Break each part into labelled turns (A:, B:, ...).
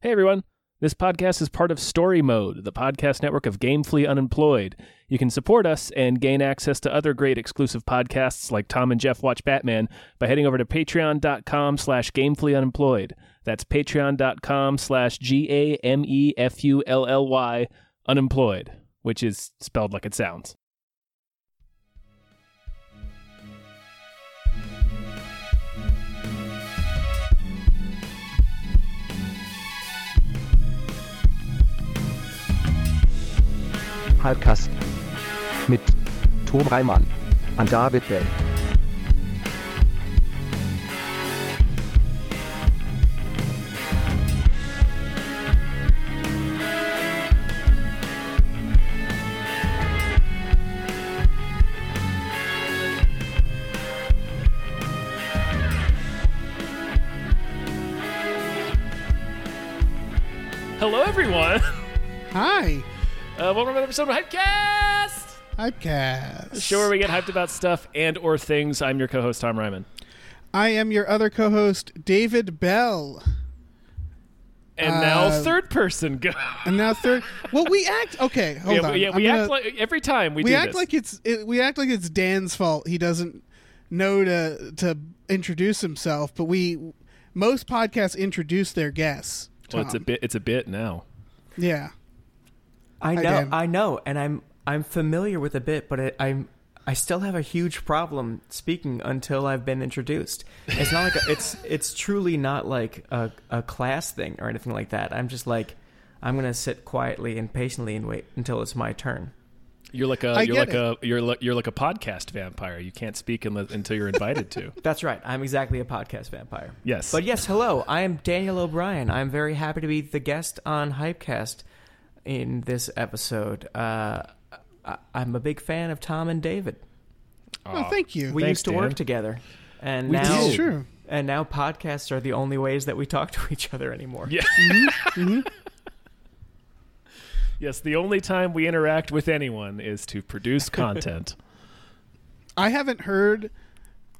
A: Hey everyone. This podcast is part of Story Mode, the podcast network of Gamefully Unemployed. You can support us and gain access to other great exclusive podcasts like Tom and Jeff Watch Batman by heading over to patreon.com slash gamefully unemployed. That's patreon.com slash G-A-M-E-F-U-L-L-Y unemployed, which is spelled like it sounds.
B: Halbkast mit Tom Reimann und David Bell.
A: Uh, welcome to episode of Hypecast!
C: Hypecast.
A: The show where we get hyped about stuff and or things. I'm your co-host Tom Reimann.
C: I am your other co-host, David Bell.
A: And
C: Uh,
A: now third person go.
C: And now third. well, we act okay. Hold
A: yeah,
C: on.
A: we- yeah,
C: I'm
A: we
C: gonna-
A: act like every time we,
C: we
A: do
C: act
A: this.
C: like it's it, we act like it's Dan's fault. He doesn't know to to introduce himself, but we most podcasts introduce their guests.
A: well, it's a bit. It's a bit now.
C: Yeah.
D: I know,
C: Dan.
D: I know, and I'm I'm familiar with a bit, but it, I'm I still have a huge problem speaking until I've been introduced. It's not like a, it's it's truly not like a a class thing or anything like that. I'm just like I'm gonna sit quietly and patiently and wait until it's my turn.
A: You're like a.
C: I
A: you're
C: get
A: like a. You're like you're like a podcast vampire. You can't speak unless, until you're invited to.
D: That's right. I'm exactly a podcast vampire.
A: Yes.
D: But yes, hello. I am Daniel O'Brien. I'm very happy to be the guest on Hypecast in this episode. Uh, I, I'm a big fan of Tom and David.
C: Oh, thank you.
D: We
A: Thanks,
D: used to
A: Dan.
D: work together, and
A: We
D: now
A: did.
C: True.
D: and now podcasts are the only ways that we talk to each other anymore.
A: Yeah.
C: Mm-hmm.
A: yes. The only time we interact with anyone is to produce content.
C: I haven't heard.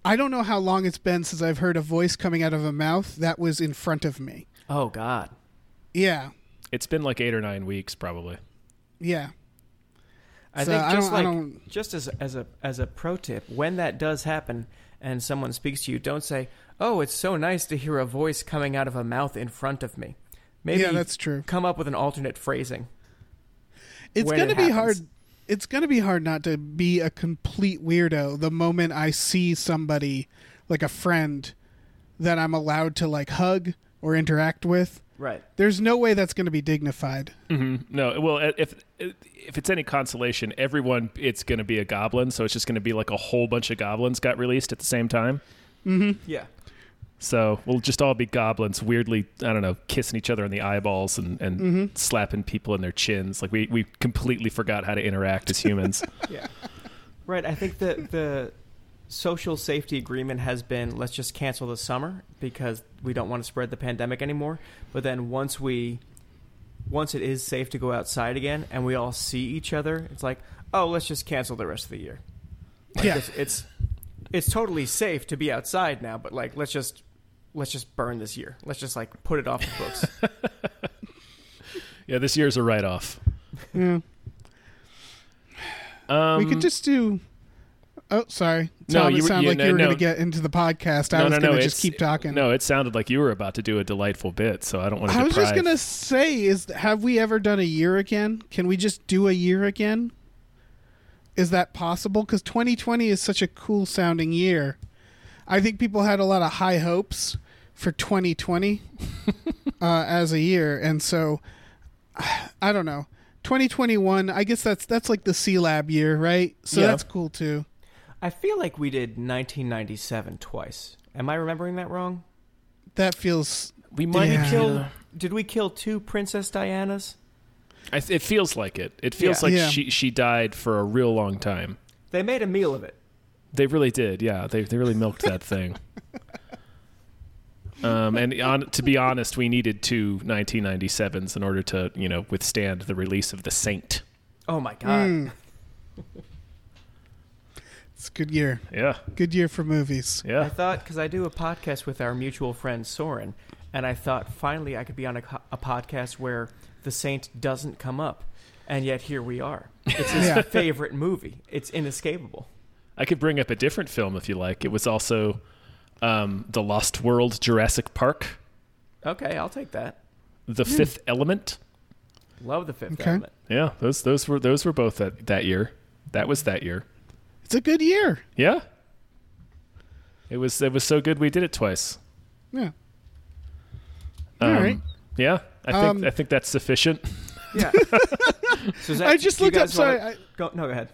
C: I don't know how long it's been since I've heard a voice coming out of a mouth that was in front of me.
D: Oh God.
C: Yeah.
A: It's been like eight or nine weeks, probably.
C: Yeah.
D: I
C: So
D: think
C: I
D: just
C: don't- I
D: like
C: don't-
D: just as as a as a pro tip, when that does happen and someone speaks to you, don't say, "Oh, it's so nice to hear a voice coming out of a mouth in front of me." Maybe
C: Yeah, that's true.
D: Come up with an alternate phrasing.
C: It's
D: when
C: going to
D: it
C: be
D: happens.
C: hard. It's going to be hard not to be a complete weirdo the moment I see somebody like a friend that I'm allowed to like hug or interact with.
D: Right.
C: There's no way that's going to be dignified.
A: hmm No, well, if if it's any consolation, everyone it's going to be a goblin, so it's just going to be like a whole bunch of goblins got released at the same time.
D: Yeah.
A: So we'll just all be goblins, weirdly, I don't know, kissing each other in the eyeballs and, and
C: Mm-hmm.
A: slapping people in their chins. Like we, we completely forgot how to interact as humans.
D: Yeah. Right. I think the the social safety agreement has been let's just cancel the summer because we don't want to spread the pandemic anymore. But then once we once it is safe to go outside again and we all see each other, it's like, oh, let's just cancel the rest of the year. Like,
C: Yeah.
D: It's, it's it's totally safe to be outside now, but like let's just let's just burn this year. Let's just like put it off the books.
A: yeah, this year's a write off.
C: Yeah.
A: Um,
C: we could just do. Oh, sorry.
A: No, you
C: it sounded
A: you-
C: like
A: no,
C: you were
A: no.
C: going to get into the podcast. I
A: no,
C: was going to just keep talking.
A: No, it sounded like you were about to do a delightful bit, so I don't want to
C: I was just going to say, is have we ever done a year again? Can we just do a year again? Is that possible? Because 2020 is such a cool sounding year. I think people had a lot of high hopes for 2020 uh, as a year, and so I don't know. 2021, I guess that's that's like the C Lab year, right? So
A: Yeah.
C: that's cool too.
D: I feel like we did 1997 twice. Am I remembering that wrong?
C: That feels
A: we might
C: Yeah.
D: Kill, did we kill two Princess Dianas?
A: I, it feels like it. It feels
D: Yeah.
A: like
C: Yeah.
A: she she died for a real long time.
D: They made a meal of it.
A: They really did. Yeah, they they really milked that thing. Um, and on, to be honest, we needed two 1997s in order to, you know, withstand the release of The Saint.
D: Oh my god.
C: Mm. it's a good year.
A: Yeah,
C: Good year for movies.
A: Yeah.
D: I thought because I do a podcast with our mutual friend Soren, and I thought finally I could be on a, a podcast where the Saint doesn't come up, and yet here we are. It's his
C: Yeah.
D: favorite movie. It's inescapable.
A: I could bring up a different film if you like. It was also um, The Lost World Jurassic Park,
D: Okay, I'll take that.
A: The Fifth Element.
D: Love the fifth
C: Okay.
D: element.
A: Yeah, those those were those were both that, that year. That was that year.
C: It's a good year.
A: Yeah. It was it was so good we did it twice.
C: Yeah.
A: Um,
C: All right.
A: Yeah, I think
C: Um,
A: I think that's sufficient.
D: Yeah. so that,
C: I just looked up.
D: guys
C: Sorry.
D: wanna-
C: I,
D: Go, no, go ahead.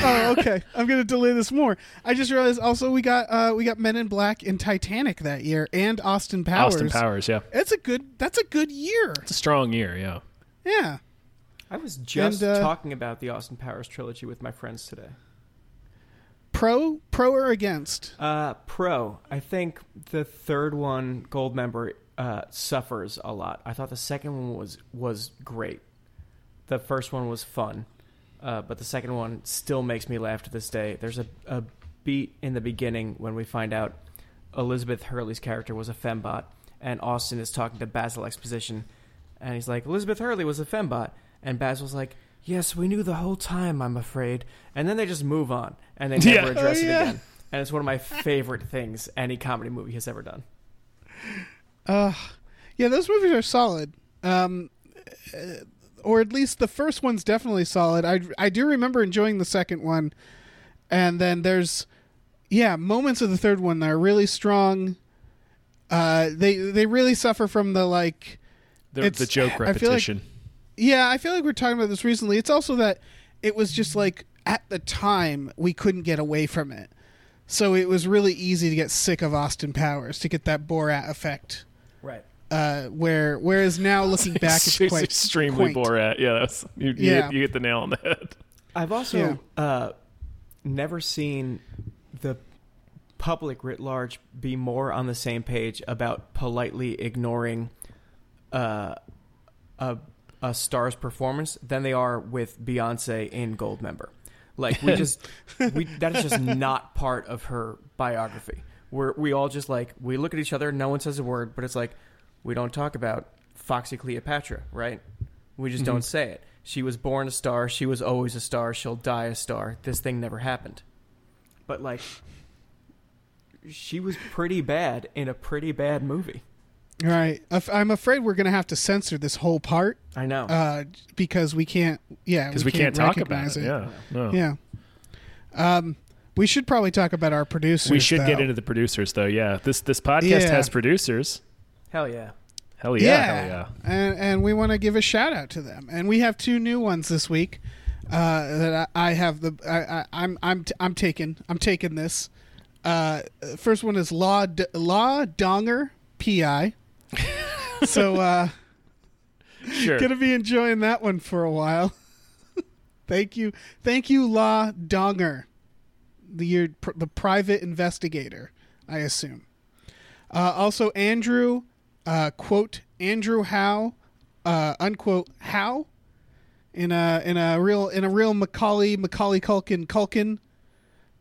C: oh, okay. I'm gonna delay this more. I just realized also we got uh we got Men in Black and Titanic that year and Austin Powers.
A: Austin Powers, yeah.
C: It's a good. That's a good year.
A: It's a strong year, yeah.
C: Yeah.
D: I was just
C: And, uh,
D: talking about the Austin Powers trilogy with my friends today.
C: Pro, pro or against?
D: Uh, pro. I think the third one, Goldmember, uh, suffers a lot. I thought the second one was was great. The first one was fun, uh, but the second one still makes me laugh to this day. There's a, a beat in the beginning when we find out Elizabeth Hurley's character was a fembot, and Austin is talking to Basil Exposition, and he's like, Elizabeth Hurley was a fembot, and Basil's like, Yes, we knew the whole time. I'm afraid, and then they just move on, and they never
A: Yeah.
D: address
C: Oh,
D: it again. And it's one of my favorite things any comedy movie has ever done.
C: Uh, yeah, those movies are solid. Um, uh, or at least the first one's definitely solid. I I do remember enjoying the second one, and then there's yeah moments of the third one that are really strong. Uh, they they really suffer from the like.
A: The,
C: It's-
A: the joke
C: I feel like-
A: repetition.
C: Yeah, I feel like we're talking about this recently. It's also that it was just like at the time we couldn't get away from it. So it was really easy to get sick of Austin Powers to get that Borat effect.
D: Right.
C: Uh, where whereas now looking back, it's
A: It's
C: quite
A: extremely
C: quaint.
A: Borat. Yeah, that's, you, you,
C: Yeah.
A: hit, you hit the nail on the head.
D: I've also
C: Yeah.
D: uh, never seen the public writ large be more on the same page about politely ignoring uh, a a star's performance than they are with Beyonce in Goldmember. Like we just we that is just not part of her biography. We're we all just like we look at each other, no one says a word, but it's like we don't talk about Foxy Cleopatra, right? We just don't mm-hmm. say it. She was born a star. She was always a star. She'll die a star. This thing never happened. But like, she was pretty bad in a pretty bad movie.
C: Right. I'm afraid we're going to have to censor this whole part
D: I know.
C: uh, because we can't. Yeah,
A: Because we, can't, talk about
C: recognize
A: it. Yeah. No.
C: Yeah. Um, we should probably talk about our producers.
A: We should get into the producers, though. Yeah. This this podcast
C: Yeah.
A: has producers.
D: Hell yeah.
A: Hell yeah. Hell yeah.
C: and and we want to give a shout out to them. And we have two new ones this week uh, that I, I have the I, I, I'm I'm t- I'm taking I'm taking this. Uh, first one is Law D- Law Donger PI. so uh,
A: Sure.
C: gonna be enjoying that one for a while. thank you, thank you, Law Donger, the your, pr- the private investigator, I assume. Uh, also, Andrew, uh, quote Andrew Howe, uh, unquote Howe, in a in a real in a real Macaulay Macaulay Culkin Culkin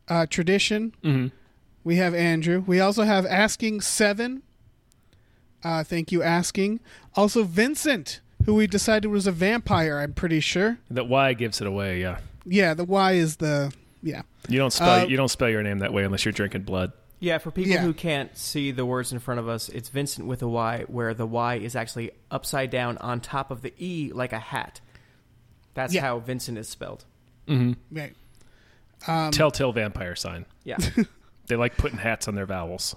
C: uh, tradition.
A: hmm
C: We have Andrew. We also have Asking Seven. Uh, thank you, Asking. Also, Vincent, who we decided was a vampire. I'm pretty sure.
A: That Y gives it away. Yeah.
C: Yeah, the Y is the yeah.
A: You don't spell
C: Uh,
A: you don't spell your name that way unless you're drinking blood.
D: Yeah, for people
C: Yeah.
D: who can't see the words in front of us, it's Vincent with a Y, where the Y is actually upside down on top of the E like a hat. That's
C: Yeah.
D: how Vincent is spelled.
A: Mm-hmm.
C: Right. Um,
A: Telltale vampire sign.
D: Yeah.
A: They like putting hats on their vowels.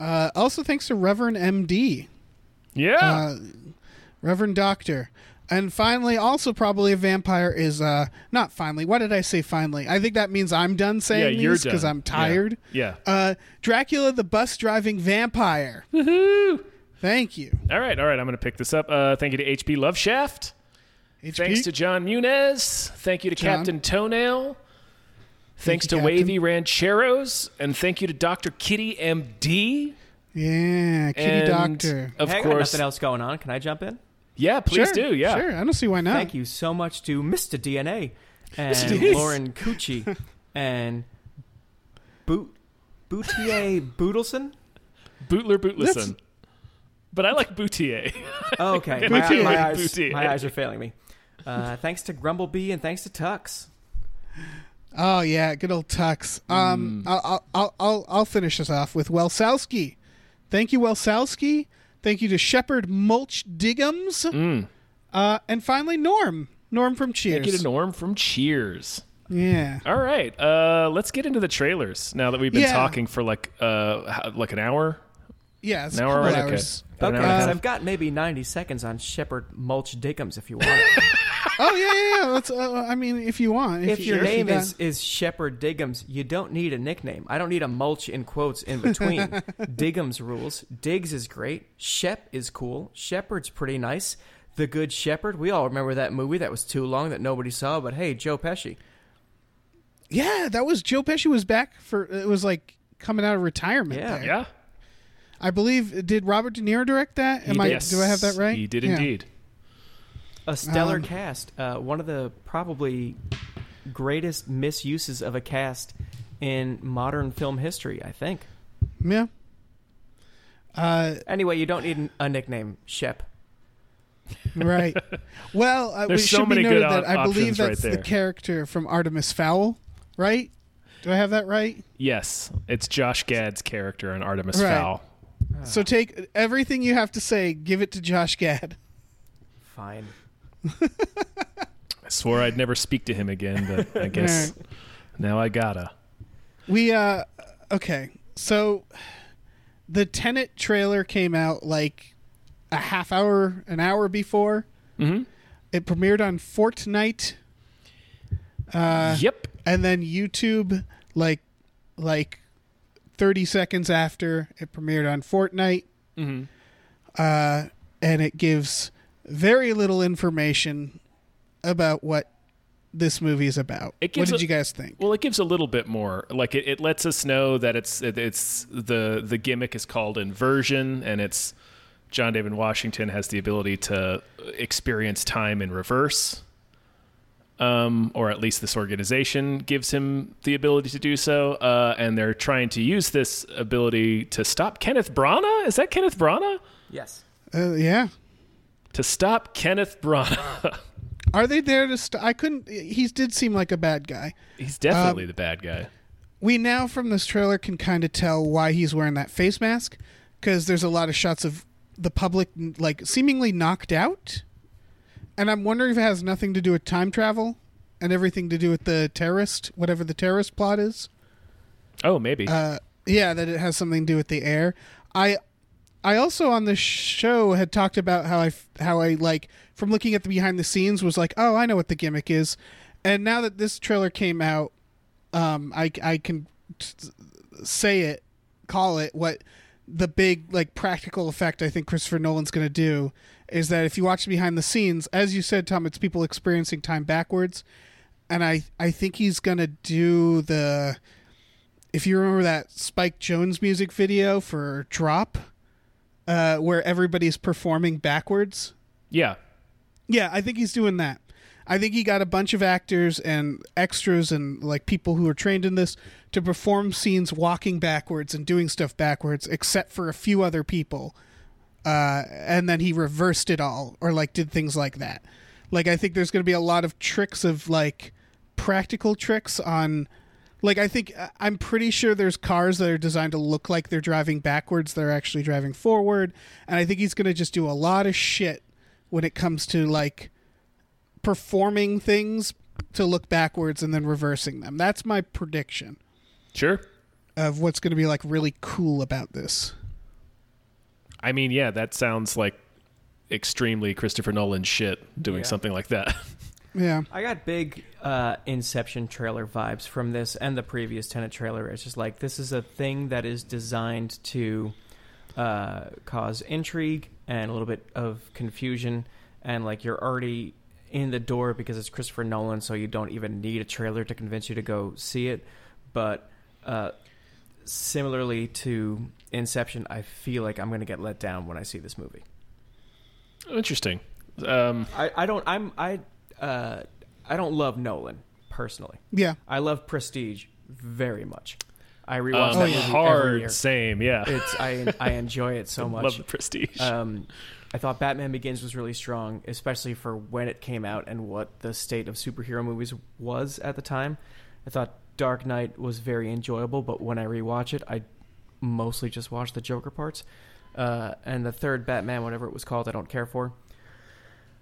C: Uh, also, thanks to Reverend MD,
A: Yeah.
C: uh, Reverend Doctor, and finally, also probably a vampire is uh not finally. Why did I say finally? I think that means I'm done saying
A: you're
C: these because. I'm tired.
A: Yeah.
C: Uh, Dracula, the bus driving vampire.
A: Woohoo!
C: Thank you.
A: All right, all right. I'm going to pick this up. Uh, thank you to HB Loveshaft.
C: HP.
A: Thanks to John Muniz. Thank you to
C: John.
A: Captain Toenail. Thanks
C: you,
A: to
C: Captain.
A: Wavy Rancheros. And thank you to Dr. Kitty MD.
C: yeah, Kitty
A: and
C: Doctor.
A: Of
D: hey, I got
A: course.
D: nothing else going on. Can I jump in?
A: Yeah, please
C: sure,
A: do. Yeah.
C: sure. I don't see why not.
D: Thank you so much to Mr. DNA and
A: Mr.
D: Lauren Cucci and Boot Boutier Boodleson.
A: Bootler Bootlesson. but I like Boutier.
D: Oh, okay,
A: And
D: my,
A: I
D: my eyes,
A: Boutier.
D: my eyes are failing me. Uh, thanks to Grumblebee and thanks to Tux.
C: Oh yeah, good old Tux. Um, I'll, I'll I'll I'll I'll finish this off with Welsowski. Thank you, Welsowski. Thank you to Shepard Mulch Diggums.
A: Mm.
C: Uh, and finally Norm. Norm from Cheers.
A: Thank you to Norm from Cheers.
C: Yeah.
A: All right, uh, let's get into the trailers now that we've been
C: Yeah.
A: talking for like uh, like an hour.
C: Yeah, it's
A: An hour
C: couple
A: already? Okay. an
D: Okay,
A: hour and a
D: so
A: half.
D: I've got maybe 90 seconds on Shepard Mulch Dickums if you want it.
C: Oh yeah, yeah. yeah. Let's. Uh, I mean, if you want,
D: if
C: you-
D: your
C: you
D: name
C: got-
D: is, is Shepard Diggums, you don't need a nickname. I don't need a mulch in quotes in between. Diggums rules. Diggs is great. Shep is cool. Shepard's pretty nice. The Good Shepherd. We all remember that movie that was too long that nobody saw, but hey, Joe Pesci.
C: yeah, that was Joe Pesci was back for. It was like coming out of retirement.
D: Yeah.
C: there.
A: Yeah,
C: I believe. Did Robert De Niro direct that? Am
A: He
C: I?
A: did.
C: Do I have that right?
A: He did
C: Yeah.
A: indeed.
D: A stellar
C: Um,
D: cast. Uh, one of the probably greatest misuses of a cast in modern film history, I think.
C: Yeah. Uh,
D: Anyway, you don't need an- a nickname, Shep.
C: right. Well, uh,
A: There's
C: it
A: so
C: should be
A: many
C: noted
A: good
C: that
A: op-
C: I believe
A: options right
C: that's the character from Artemis Fowl, right? Do I have that right?
A: Yes, it's Josh Gad's character in Artemis
C: Right.
A: Fowl.
C: So take everything you have to say, give it to Josh Gad.
D: Fine.
A: I swore I'd never speak to him again, but I guess now I gotta.
C: We uh okay. So the Tenet trailer came out like a half hour, an hour before.
A: hmm
C: It premiered on Fortnite. Uh
A: yep.
C: and then YouTube like like 30 seconds after it premiered on Fortnite
A: hmm
C: uh and it gives very little information about what this movie is about.
A: It
C: what did
A: a-
C: you guys think?
A: Well, it gives a little bit more. Like it, it lets us know that it's it, it's the the gimmick is called inversion, and it's John David Washington has the ability to experience time in reverse. Um, or at least this organization gives him the ability to do so, uh, and they're trying to use this ability to stop Kenneth Branagh. Is that Kenneth Branagh?
D: Yes.
C: Uh, yeah.
A: To stop Kenneth Branagh.
C: Are they there to st- I couldn't he did seem like a bad guy.
A: He's definitely the bad guy.
C: We now from this trailer can kind of tell why he's wearing that face mask cuz there's a lot of shots of the public like seemingly knocked out. And I'm wondering if it has nothing to do with time travel and everything to do with the terrorist, whatever the terrorist plot is.
A: Oh, maybe.
C: Uh, yeah, that it has something to do with the air. I, I also on the show had talked about how I how I like from looking at the behind the scenes was like, oh, I know what the gimmick is, and now that this trailer came out, um, I I can t- say it, call it what the big like practical effect I think Christopher Nolan's going to do is that if you watch behind the scenes, as you said, Tom, it's people experiencing time backwards, and I I think he's going to do the if you remember that Spike Jonze music video for Drop, uh, where everybody's performing backwards.
A: yeah.
C: Yeah, I think he's doing that. I think he got a bunch of actors and extras and like people who are trained in this to perform scenes walking backwards and doing stuff backwards, except for a few other people. Uh, and then he reversed it all, or like did things like that. Like I think there's going to be a lot of tricks of like practical tricks on. Like I think uh, I'm pretty sure there's cars that are designed to look like they're driving backwards. They're actually driving forward, and I think he's going to just do a lot of shit when it comes to like performing things to look backwards and then reversing them. That's my prediction
A: Sure.
C: of what's going to be like really cool about this.
A: I mean, yeah, that sounds like extremely Christopher Nolan shit doing
D: Yeah.
A: something like that.
C: Yeah.
D: I got big uh, Inception trailer vibes from this and the previous Tenet trailer. It's just like this is a thing that is designed to uh, cause intrigue and a little bit of confusion, and like you're already in the door because it's Christopher Nolan, so you don't even need a trailer to convince you to go see it. But uh, similarly to Inception, I feel like I'm going to get let down when I see this movie.
A: Interesting. Um,
D: I, I don't I'm I uh, I don't love Nolan personally.
C: Yeah.
D: I love Prestige very much. I rewatch
A: Um,
D: that movie every
A: hard,
D: year.
A: same, yeah.
D: It's I I enjoy it so much.
A: Love the prestige.
D: Um, I thought Batman Begins was really strong, especially for when it came out and what the state of superhero movies was at the time. I thought Dark Knight was very enjoyable, but when I rewatch it, I mostly just watch the Joker parts. Uh, and the third Batman, whatever it was called, I don't care for.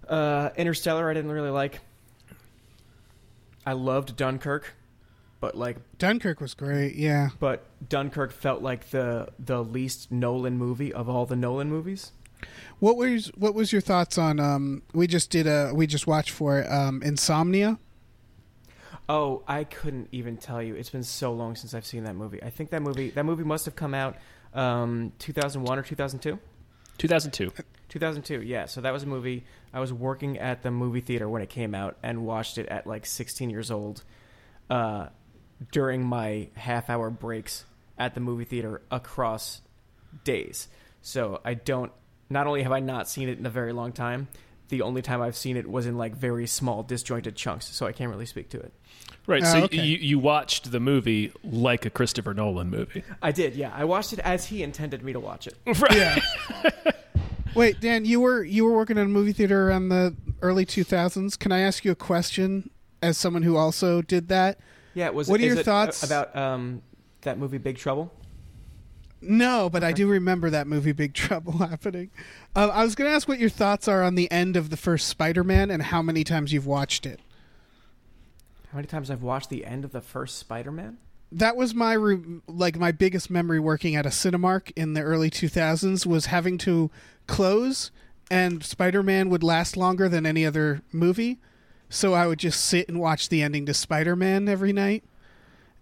D: Uh, Interstellar, I didn't really like. I loved Dunkirk, but like
C: Dunkirk was great. Yeah.
D: but Dunkirk felt like the the least Nolan movie of all the Nolan movies.
C: What was what was your thoughts on? Um, we just did a we just watched for um, Insomnia.
D: Oh, I couldn't even tell you. It's been so long since I've seen that movie. I think that movie that movie must have come out um, 2001 or 2002.
A: 2002.
D: 2002. Yeah, so that was a movie. I was working at the movie theater when it came out and watched it at like 16 years old uh, during my half-hour breaks at the movie theater across days. So I don't. Not only have I not seen it in a very long time, the only time I've seen it was in like very small disjointed chunks. So I can't really speak to it.
A: Right,
C: Oh,
A: so
C: okay.
A: you, you watched the movie like a Christopher Nolan movie.
D: I did. Yeah, I watched it as he intended me to watch it.
A: Right.
C: Yeah. Wait, Dan, you were you were working in a movie theater around the early 2000s. Can I ask you a question as someone who also did that?
D: Yeah, was.
C: What are your
D: it
C: thoughts-
D: about um, that movie Big Trouble?
C: No, but I do remember that movie Big Trouble happening. Uh, I was going to ask what your thoughts are on the end of the first Spider-Man and how many times you've watched it.
D: How many times I've watched the end of the first Spider-Man?
C: That was my re- like my biggest memory working at a Cinemark in the early 2000s was having to close and Spider-Man would last longer than any other movie. So I would just sit and watch the ending to Spider-Man every night.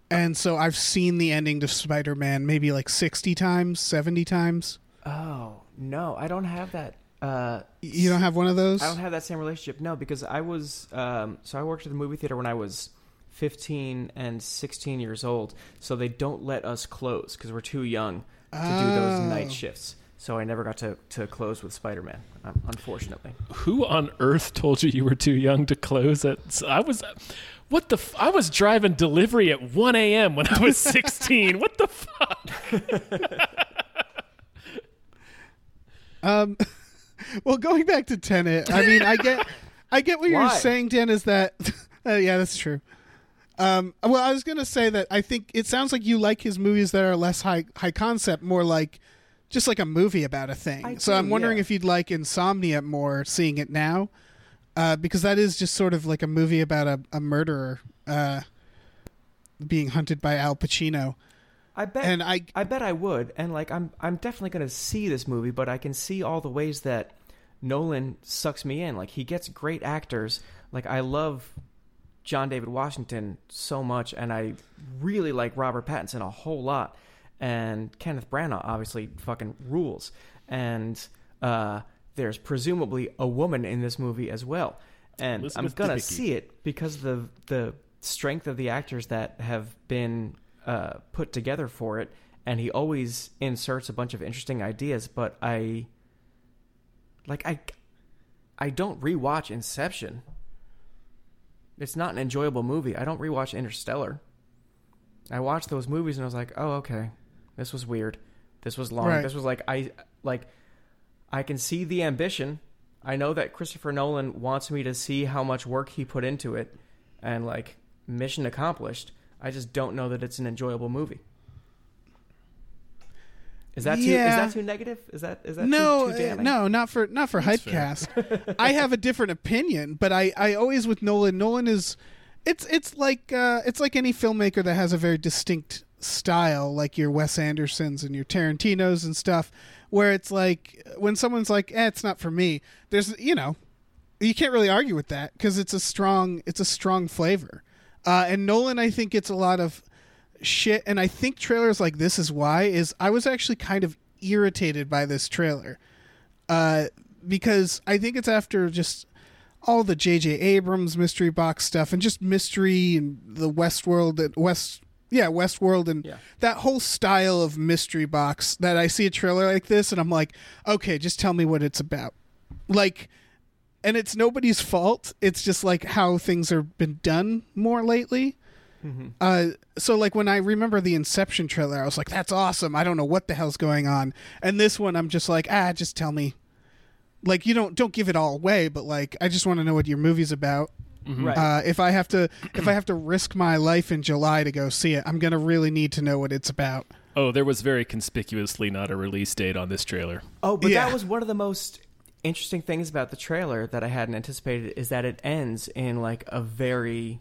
C: And so I've seen the ending to Spider-Man maybe like 60 times, 70 times.
D: Oh no, I don't have that. Uh,
C: You don't have one of those?
D: I don't have that same relationship. No, because I was um, so I worked at the movie theater when I was 15 and 16 years old. So they don't let us close because we're too young to do those
C: Oh.
D: night shifts. So I never got to, to close with Spider-Man, um, unfortunately.
A: Who on earth told you you were too young to close at? I was. What the? F- I was driving delivery at 1 a.m. when I was 16. what the fuck?
C: Um, well, going back to Tenet, I mean, I get, I get what you're
D: Why?
C: saying, Dan. Is that, uh, yeah, that's true. Um, well, I was gonna say that I think it sounds like you like his movies that are less high high concept, more like just like a movie about a thing.
D: I
C: so
D: do,
C: I'm wondering
D: yeah.
C: if you'd like Insomnia more, seeing it now, uh, because that is just sort of like a movie about a, a murderer uh, being hunted by Al Pacino,
D: I bet
C: and I
D: I bet I would, and like I'm I'm definitely going to see this movie, but I can see all the ways that Nolan sucks me in. Like he gets great actors. Like I love John David Washington so much, and I really like Robert Pattinson a whole lot, and Kenneth Branagh obviously fucking rules, and uh, there's presumably a woman in this movie as well, and
A: Elizabeth
D: I'm gonna
A: Debicki.
D: see it because the the strength of the actors that have been uh, put together for it, and he always inserts a bunch of interesting ideas. But I, like, I, I don't rewatch Inception. It's not an enjoyable movie. I don't rewatch Interstellar. I watched those movies and I was like, oh, okay, this was weird. This was long.
C: Right.
D: This was like I like. I can see the ambition. I know that Christopher Nolan wants me to see how much work he put into it, and like mission accomplished. I just don't know that it's an enjoyable movie. Is that too? Is that too negative? Is that is that too-
C: no,
D: too,
C: uh,
D: damning?
C: no, not for not for
A: That's.
C: Hypecast. I have a different opinion, but I, I always with Nolan. Nolan is, it's it's like uh, it's like any filmmaker that has a very distinct style, like your Wes Andersons and your Tarantinos and stuff, where it's like when someone's like, "Eh, it's not for me." There's you know, you can't really argue with that because it's a strong it's a strong flavor. Uh, and Nolan, I think, it's a lot of shit and i think trailers like this is why is i was actually kind of irritated by this trailer. Uh because i think it's after just all the jj abrams mystery box stuff and just mystery and the westworld and west yeah westworld and
D: Yeah.
C: that whole style of mystery box that i see a trailer like this and i'm like okay just tell me what it's about. Like and it's nobody's fault. It's just like how things have been done more lately Uh, so like when I remember the Inception trailer, I was like, "That's awesome." I don't know what the hell's going on, and this one, I'm just like, "Ah, just tell me." Like you don't don't give it all away, but like I just want to know what your movie's about.
D: Right.
C: Uh, if I have to if I have to risk my life in July to go see it, I'm gonna really need to know what it's about.
A: Oh, there was very conspicuously not a release date on this trailer.
D: Oh, but
C: Yeah.
D: that was one of the most interesting things about the trailer that I hadn't anticipated is that it ends in like a very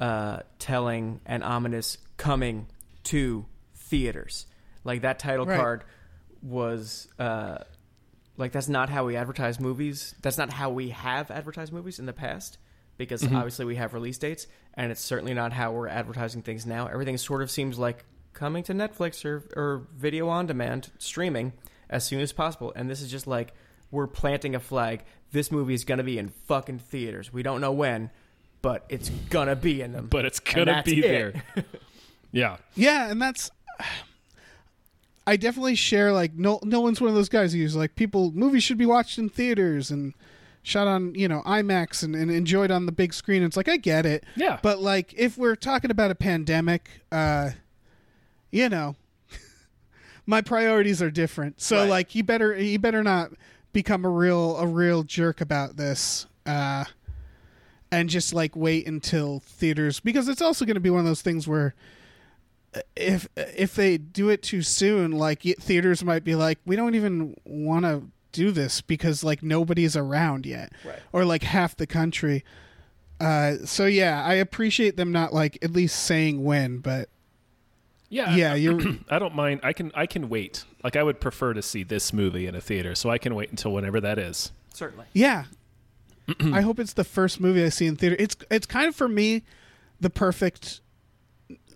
D: uh, telling and ominous coming to theaters. Like that title
C: Right.
D: card was uh, like that's not how we advertise movies. That's not how we have advertised movies in the past because obviously we have release dates and it's certainly not how we're advertising things now. Everything sort of seems like coming to Netflix or, or video on demand streaming as soon as possible. And this is just like we're planting a flag. This movie is going to be in fucking theaters. We don't know when, but it's going to be in them.
A: But it's gonna be
D: it.
A: there. Yeah.
C: Yeah, and that's. I definitely share like no no one's one of those guys who's like people movies should be watched in theaters and shot on you know IMAX and, and enjoyed on the big screen. It's like I get it,
A: Yeah.
C: but like if we're talking about a pandemic, uh, you know, my priorities are different. So
D: Right.
C: like you better you better not become a real a real jerk about this. Uh, and just like wait until theaters because it's also going to be one of those things where if if they do it too soon like theaters might be like we don't even want to do this because like nobody's around yet
D: Right.
C: or like half the country uh so yeah i appreciate them not like at least saying when but
A: Yeah.
C: yeah you're
A: I don't mind. I can I can wait. Like I would prefer to see this movie in a theater, so I can wait until whenever that is.
D: Certainly.
C: Yeah. I hope it's the first movie I see in theater. It's it's kind of for me the perfect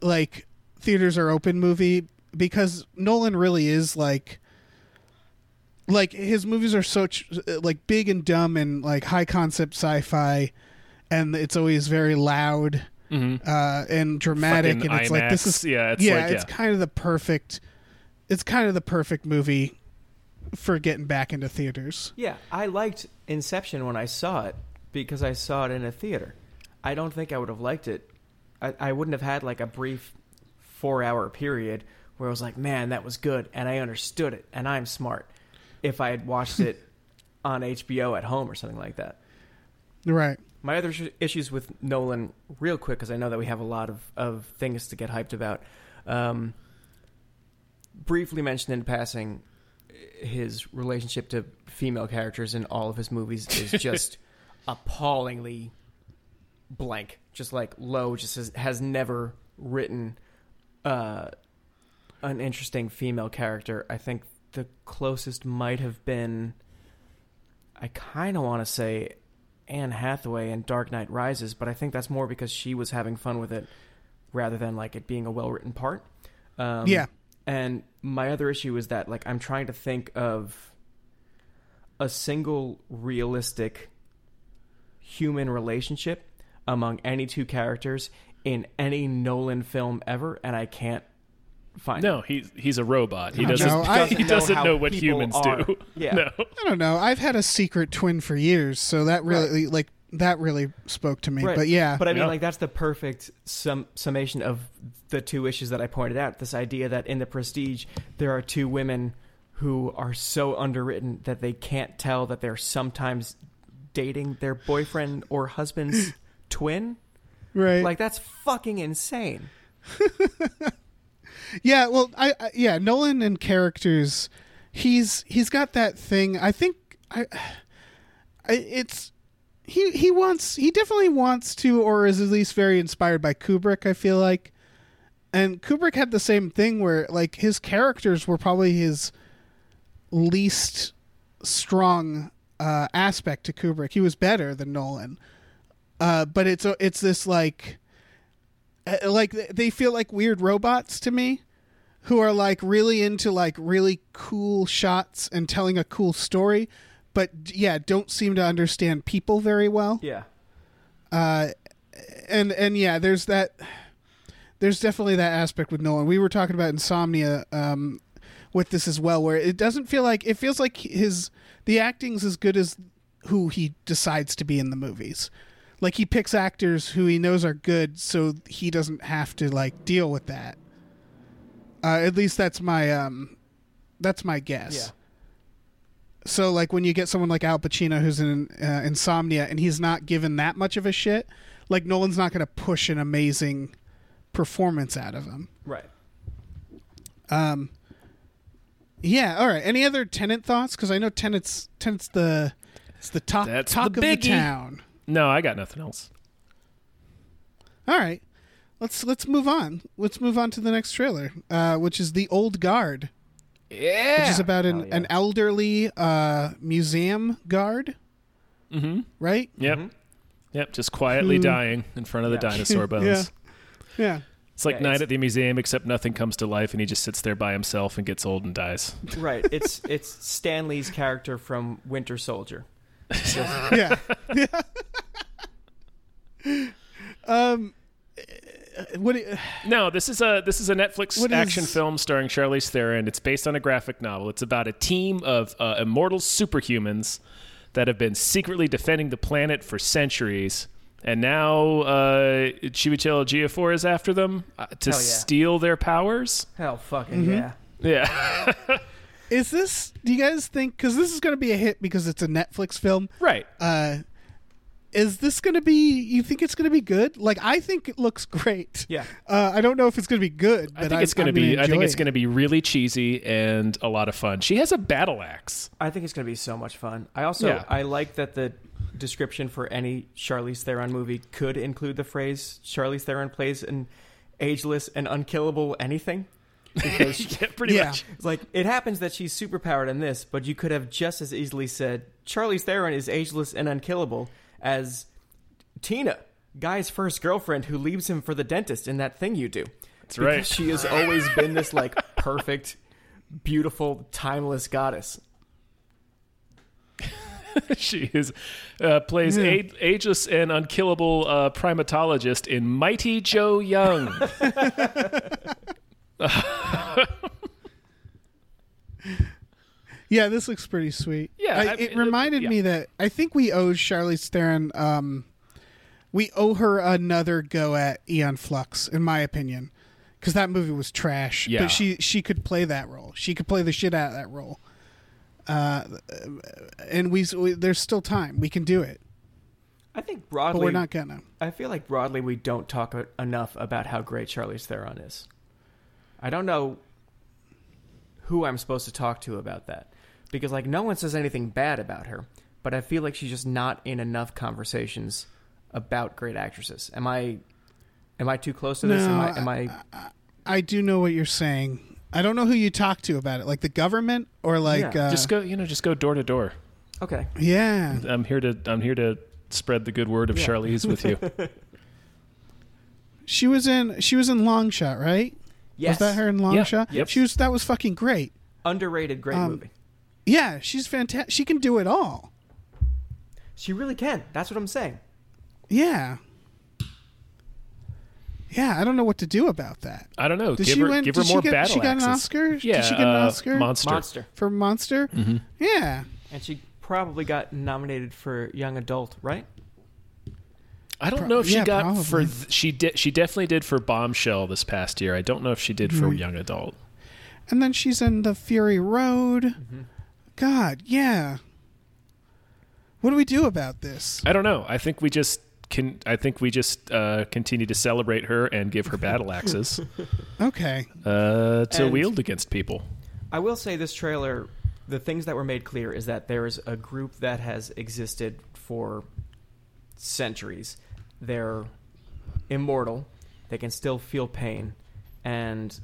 C: like theaters are open movie because Nolan really is like like his movies are so ch- like big and dumb and like high concept sci-fi and it's always very loud
A: Mm-hmm.
C: uh and dramatic
A: Fucking
C: and it's like this is
A: Yeah, it's
C: yeah
A: like-
C: it's
A: yeah.
C: kind of the perfect it's kind of the perfect movie for getting back into theaters.
D: Yeah, I liked Inception when I saw it because I saw it in a theater. I don't think I would have liked it. I, I wouldn't have had like a brief four hour period where I was like, man, that was good and I understood it and I'm smart if I had watched it on HBO at home or something like that.
C: Right.
D: My other sh- issues with Nolan, real quick, because I know that we have a lot of, of things to get hyped about. Um, briefly mentioned in passing, his relationship to female characters in all of his movies is just appallingly blank. Just like Lowe just has, has never written uh, an interesting female character. I think the closest might have been. I kind of want to say Anne Hathaway in Dark Knight Rises, but I think that's more because she was having fun with it rather than like it being a well written part. Um,
C: Yeah.
D: And my other issue is that like I'm trying to think of a single realistic human relationship among any two characters in any Nolan film ever, and I can't find
A: No,
D: it.
A: he's he's a robot. He
C: No,
A: doesn't.
C: I-
A: he doesn't
D: how
A: know what humans
D: are.
A: do.
D: Yeah.
A: No.
C: I don't know. I've had a secret twin for years, so that really like that really spoke to me.
D: Right.
C: But yeah,
D: But I mean,
A: Yeah.
D: like that's the perfect sum- summation of the two issues that I pointed out. This idea that in the Prestige there are two women who are so underwritten that they can't tell that they're sometimes dating their boyfriend or husband's twin.
C: right.
D: Like that's fucking insane.
C: yeah, well, I, I yeah, Nolan and characters, he's he's got that thing. I think I, I it's he he wants he definitely wants to, or is at least very inspired by Kubrick. I feel like, and Kubrick had the same thing where like his characters were probably his least strong uh, aspect to Kubrick. He was better than Nolan, uh, but it's it's this like uh, like they feel like weird robots to me who are like really into like really cool shots and telling a cool story but yeah don't seem to understand people very well
D: Yeah.
C: uh and and yeah there's that there's definitely that aspect with Nolan we were talking about insomnia um with this as well where it doesn't feel like it feels like his the acting's as good as who he decides to be in the movies Like he picks actors who he knows are good, so he doesn't have to like deal with that. Uh, at least that's my um, that's my guess.
D: Yeah.
C: So like when you get someone like Al Pacino who's in uh, Insomnia and he's not given that much of a shit, like Nolan's not going to push an amazing performance out of him.
D: Right.
C: Um, yeah. All right. Any other Tenet thoughts? Because I know Tenet's Tenet's the it's the talk
A: That's
C: talk
A: the
C: of the town.
A: No, I got nothing else.
C: All right. Let's let's move on. Let's move on to the next trailer, uh, which is the Old Guard,
A: Yeah.
C: which is about an,
D: yeah.
C: an elderly uh, museum guard,
A: mm-hmm.
C: right?
A: Yep.
D: Mhm.
A: Yep. Just quietly
C: Who-
A: dying in front of the dinosaur bones.
C: Yeah. Yeah.
A: It's like
D: Yeah,
A: night
D: it's-
A: at the museum, except nothing comes to life, and he just sits there by himself and gets old and dies.
D: Right. It's it's Stan Lee's character from Winter Soldier.
C: yeah. yeah. um, what? do-
A: No, this is a this is a Netflix action
C: is-
A: film starring Charlize Theron. It's based on a graphic novel. It's about a team of uh, immortal superhumans that have been secretly defending the planet for centuries. And now uh, Chiwetel Ejiofor is after them uh, to
D: yeah.
A: steal their powers.
D: Hell fucking yeah.
A: Yeah,
C: Is this? Do you guys think? Because this is going to be a hit because it's a Netflix film.
A: right.
C: Uh, is this going to be? You think it's going to be good? Like I think it looks great.
D: Yeah.
C: Uh, I don't know if it's going to be good. But
A: I think it's going to
C: I'm
A: be.
C: gonna
A: I think it's
C: it.
A: going to be really cheesy and a lot of fun. She has a battle axe.
D: I think it's going to be so much fun. I also
A: Yeah.
D: I like that the description for any Charlize Theron movie could include the phrase Charlize Theron plays an ageless and unkillable anything. Because
A: yeah, pretty
C: Yeah.
A: much.
D: like it happens that she's superpowered in this, but you could have just as easily said Charlize Theron is ageless and unkillable as Tina, Guy's first girlfriend who leaves him for the dentist in that thing you do.
A: That's
D: Because
A: right.
D: She has always been this like perfect, beautiful, timeless goddess.
A: she is uh, plays a- ageless and unkillable uh, primatologist in Mighty Joe Young.
C: Yeah, this looks pretty sweet.
A: Yeah,
C: I,
A: I
C: it
A: mean,
C: reminded
A: yeah.
C: me that I think we owe Charlize Theron. Um, we owe her another go at Aeon Flux, in my opinion, because that movie was trash.
A: Yeah.
C: but she she could play that role. She could play the shit out of that role. Uh, and we, we there's still time. We can do it,
D: I think
C: but
D: broadly,
C: we're not gonna.
D: I feel like broadly we don't talk enough about how great Charlize Theron is. I don't know who I'm supposed to talk to about that because like no one says anything bad about her, but I feel like she's just not in enough conversations about great actresses. Am I am I too close to this? am
C: No,
D: I am I
C: I do know what you're saying. I don't know who you talk to about it, like the government or like.
D: Yeah.
C: Uh,
A: just go, you know, just go door to door.
D: Okay.
C: yeah,
A: I'm here to I'm here to spread the good word of
D: Yeah.
A: Charlize with you.
C: she was in she was in Long Shot, right?
D: Yes.
C: Was that her in Long
A: Yeah.
C: Shot?
A: Yep.
C: She was. That was fucking great.
D: Underrated great
C: Um,
D: movie.
C: Yeah, she's fantastic. She can do it all.
D: She really can. That's what I'm saying.
C: Yeah. Yeah, I don't know what to do about that.
A: I don't know.
C: Did
A: give
C: she
A: her
C: win?
A: give
C: did
A: her
C: she
A: more
C: get,
A: battle
C: She got an. Oscar.
A: Yeah,
C: Did she get an
A: uh,
C: Oscar
A: Monster.
D: Monster.
C: for Monster?
A: Mm-hmm.
C: Yeah.
D: And she probably got nominated for young adult, right?
A: I don't
C: Pro-
A: know if she
C: yeah,
A: got
C: probably.
A: for th- she did she definitely did for Bombshell this past year. I don't know if she did for
C: Mhm.
A: young adult.
C: And then she's in the Fury Road.
A: Mm-hmm.
C: God, yeah. What do we do about this?
A: I don't know. I think we just can. I think we just uh, continue to celebrate her and give her battle axes
C: Okay.
A: uh, to
D: And-
A: wield against people.
D: I will say this trailer, the things that were made clear is that there is a group that has existed for centuries. They're immortal. They can still feel pain, and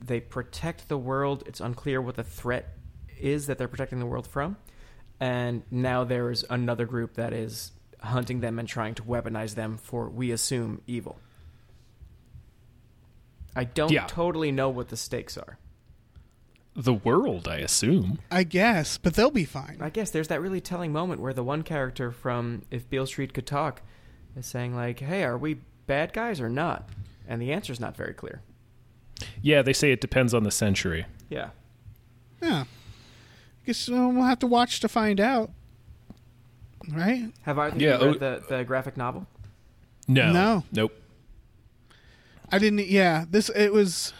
D: they protect the world. It's unclear what the threat is that they're protecting the world from. And now there is another group that is hunting them and trying to weaponize them for, we assume, evil. I don't
A: Yeah.
D: totally know what the stakes are.
A: The world, I assume.
C: I guess, but they'll be fine.
D: I guess there's that really telling moment where the one character from If Beale Street Could Talk is saying like, "Hey, are we bad guys or not?" And the answer's not very clear.
A: Yeah, they say it depends on the century.
D: Yeah.
C: Yeah. Guess uh, we'll have to watch to find out. right?
D: Have either
A: Yeah,
D: read
A: oh-
D: the, the graphic novel?
A: No.
C: No.
A: Nope.
C: I didn't. Yeah, this it was.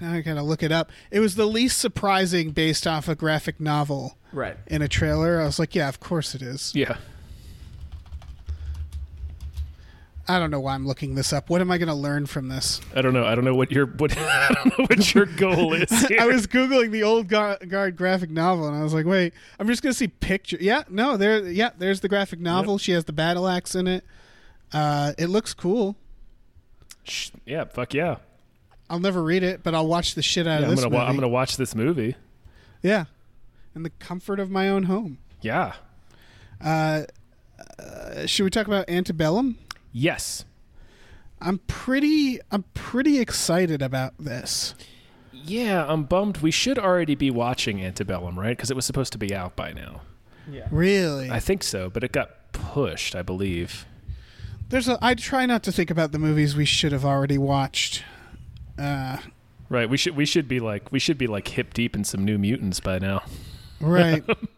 C: Now I gotta look it up. It was the least surprising based off a graphic novel
D: Right.
C: in a trailer. I was like, yeah, of course it is.
A: Yeah.
C: I don't know why I'm looking this up. What am I gonna learn from this?
A: I don't know. I don't know what your what I don't know what your goal is. Here.
C: I was googling the old guard, graphic novel, and I was like, wait, I'm just gonna see picture. Yeah, no, there. Yeah, there's the graphic novel. She has the battle axe in it. Uh, it looks cool.
A: Sh- yeah. Fuck yeah.
C: I'll never read it, but I'll watch the shit out
A: Yeah,
C: of
A: I'm
C: this
A: gonna wa-
C: movie.
A: I'm gonna watch this movie.
C: Yeah, in the comfort of my own home.
A: Yeah.
C: Uh, uh, should we talk about Antebellum?
A: Yes.
C: I'm pretty. I'm pretty excited about this.
A: Yeah. I'm bummed. We should already be watching Antebellum, right? Because it was supposed to be out by now.
D: Yeah.
C: Really,
A: I think so, but it got pushed, I believe.
C: there's a. I try not to think about the movies we should have already watched. Uh,
A: Right. We should we should be like we should be like hip deep in some New Mutants by now.
C: right.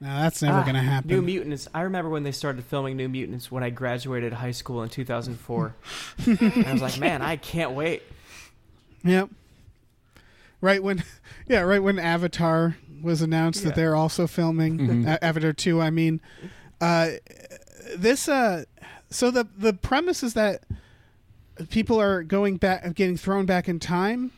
C: no, that's never
D: Ah,
C: gonna happen.
D: New Mutants. I remember when they started filming New Mutants when I graduated high school in 2004. I was like, man, I can't wait.
C: Yep. Right when, yeah, right when Avatar was announced
D: Yeah.
C: that they're also filming
A: Mhm.
C: A- Avatar two. I mean, uh, this. Uh, so the the premise is that people are going back, getting thrown back in time.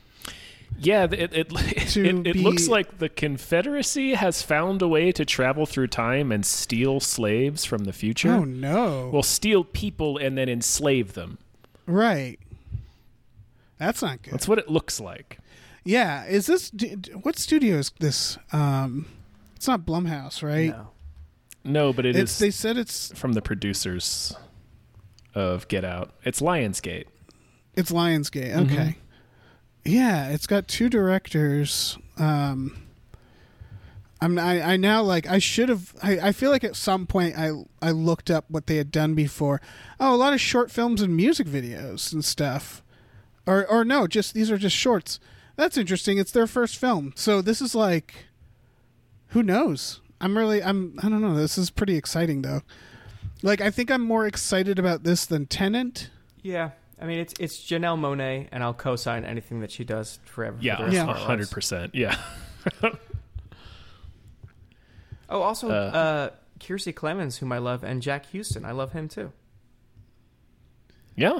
A: Yeah, it it
C: To
A: it, it
C: be-
A: looks like the Confederacy has found a way to travel through time and steal slaves from the future.
C: Oh no!
A: Well, steal people and then enslave them.
C: right. That's not good.
A: That's what it looks like.
C: yeah, is this d- d- what studio is this? Um, it's not Blumhouse, right?
D: No.
A: No, but it
C: it's
A: is
C: they said it's
A: from the producers of Get Out. It's Lionsgate.
C: It's Lionsgate. Okay. Yeah, it's got two directors. Um, I'm I, I now like I should have I, I feel like at some point I I looked up what they had done before. Oh, a lot of short films and music videos and stuff. Or or no, just these are just shorts. That's interesting. It's their first film. So this is like who knows? I'm really I'm I don't know. This is pretty exciting though. Like I think I'm more excited about this than Tenet.
D: Yeah. I mean, it's it's Janelle Monáe, and I'll co-sign anything that she does forever.
A: Yeah,
D: rest
C: Yeah.
A: a hundred percent. Yeah.
D: Oh, also, uh,
A: Uh,
D: Kiersey Clemons, whom I love, and Jack Huston. I love him too.
A: Yeah.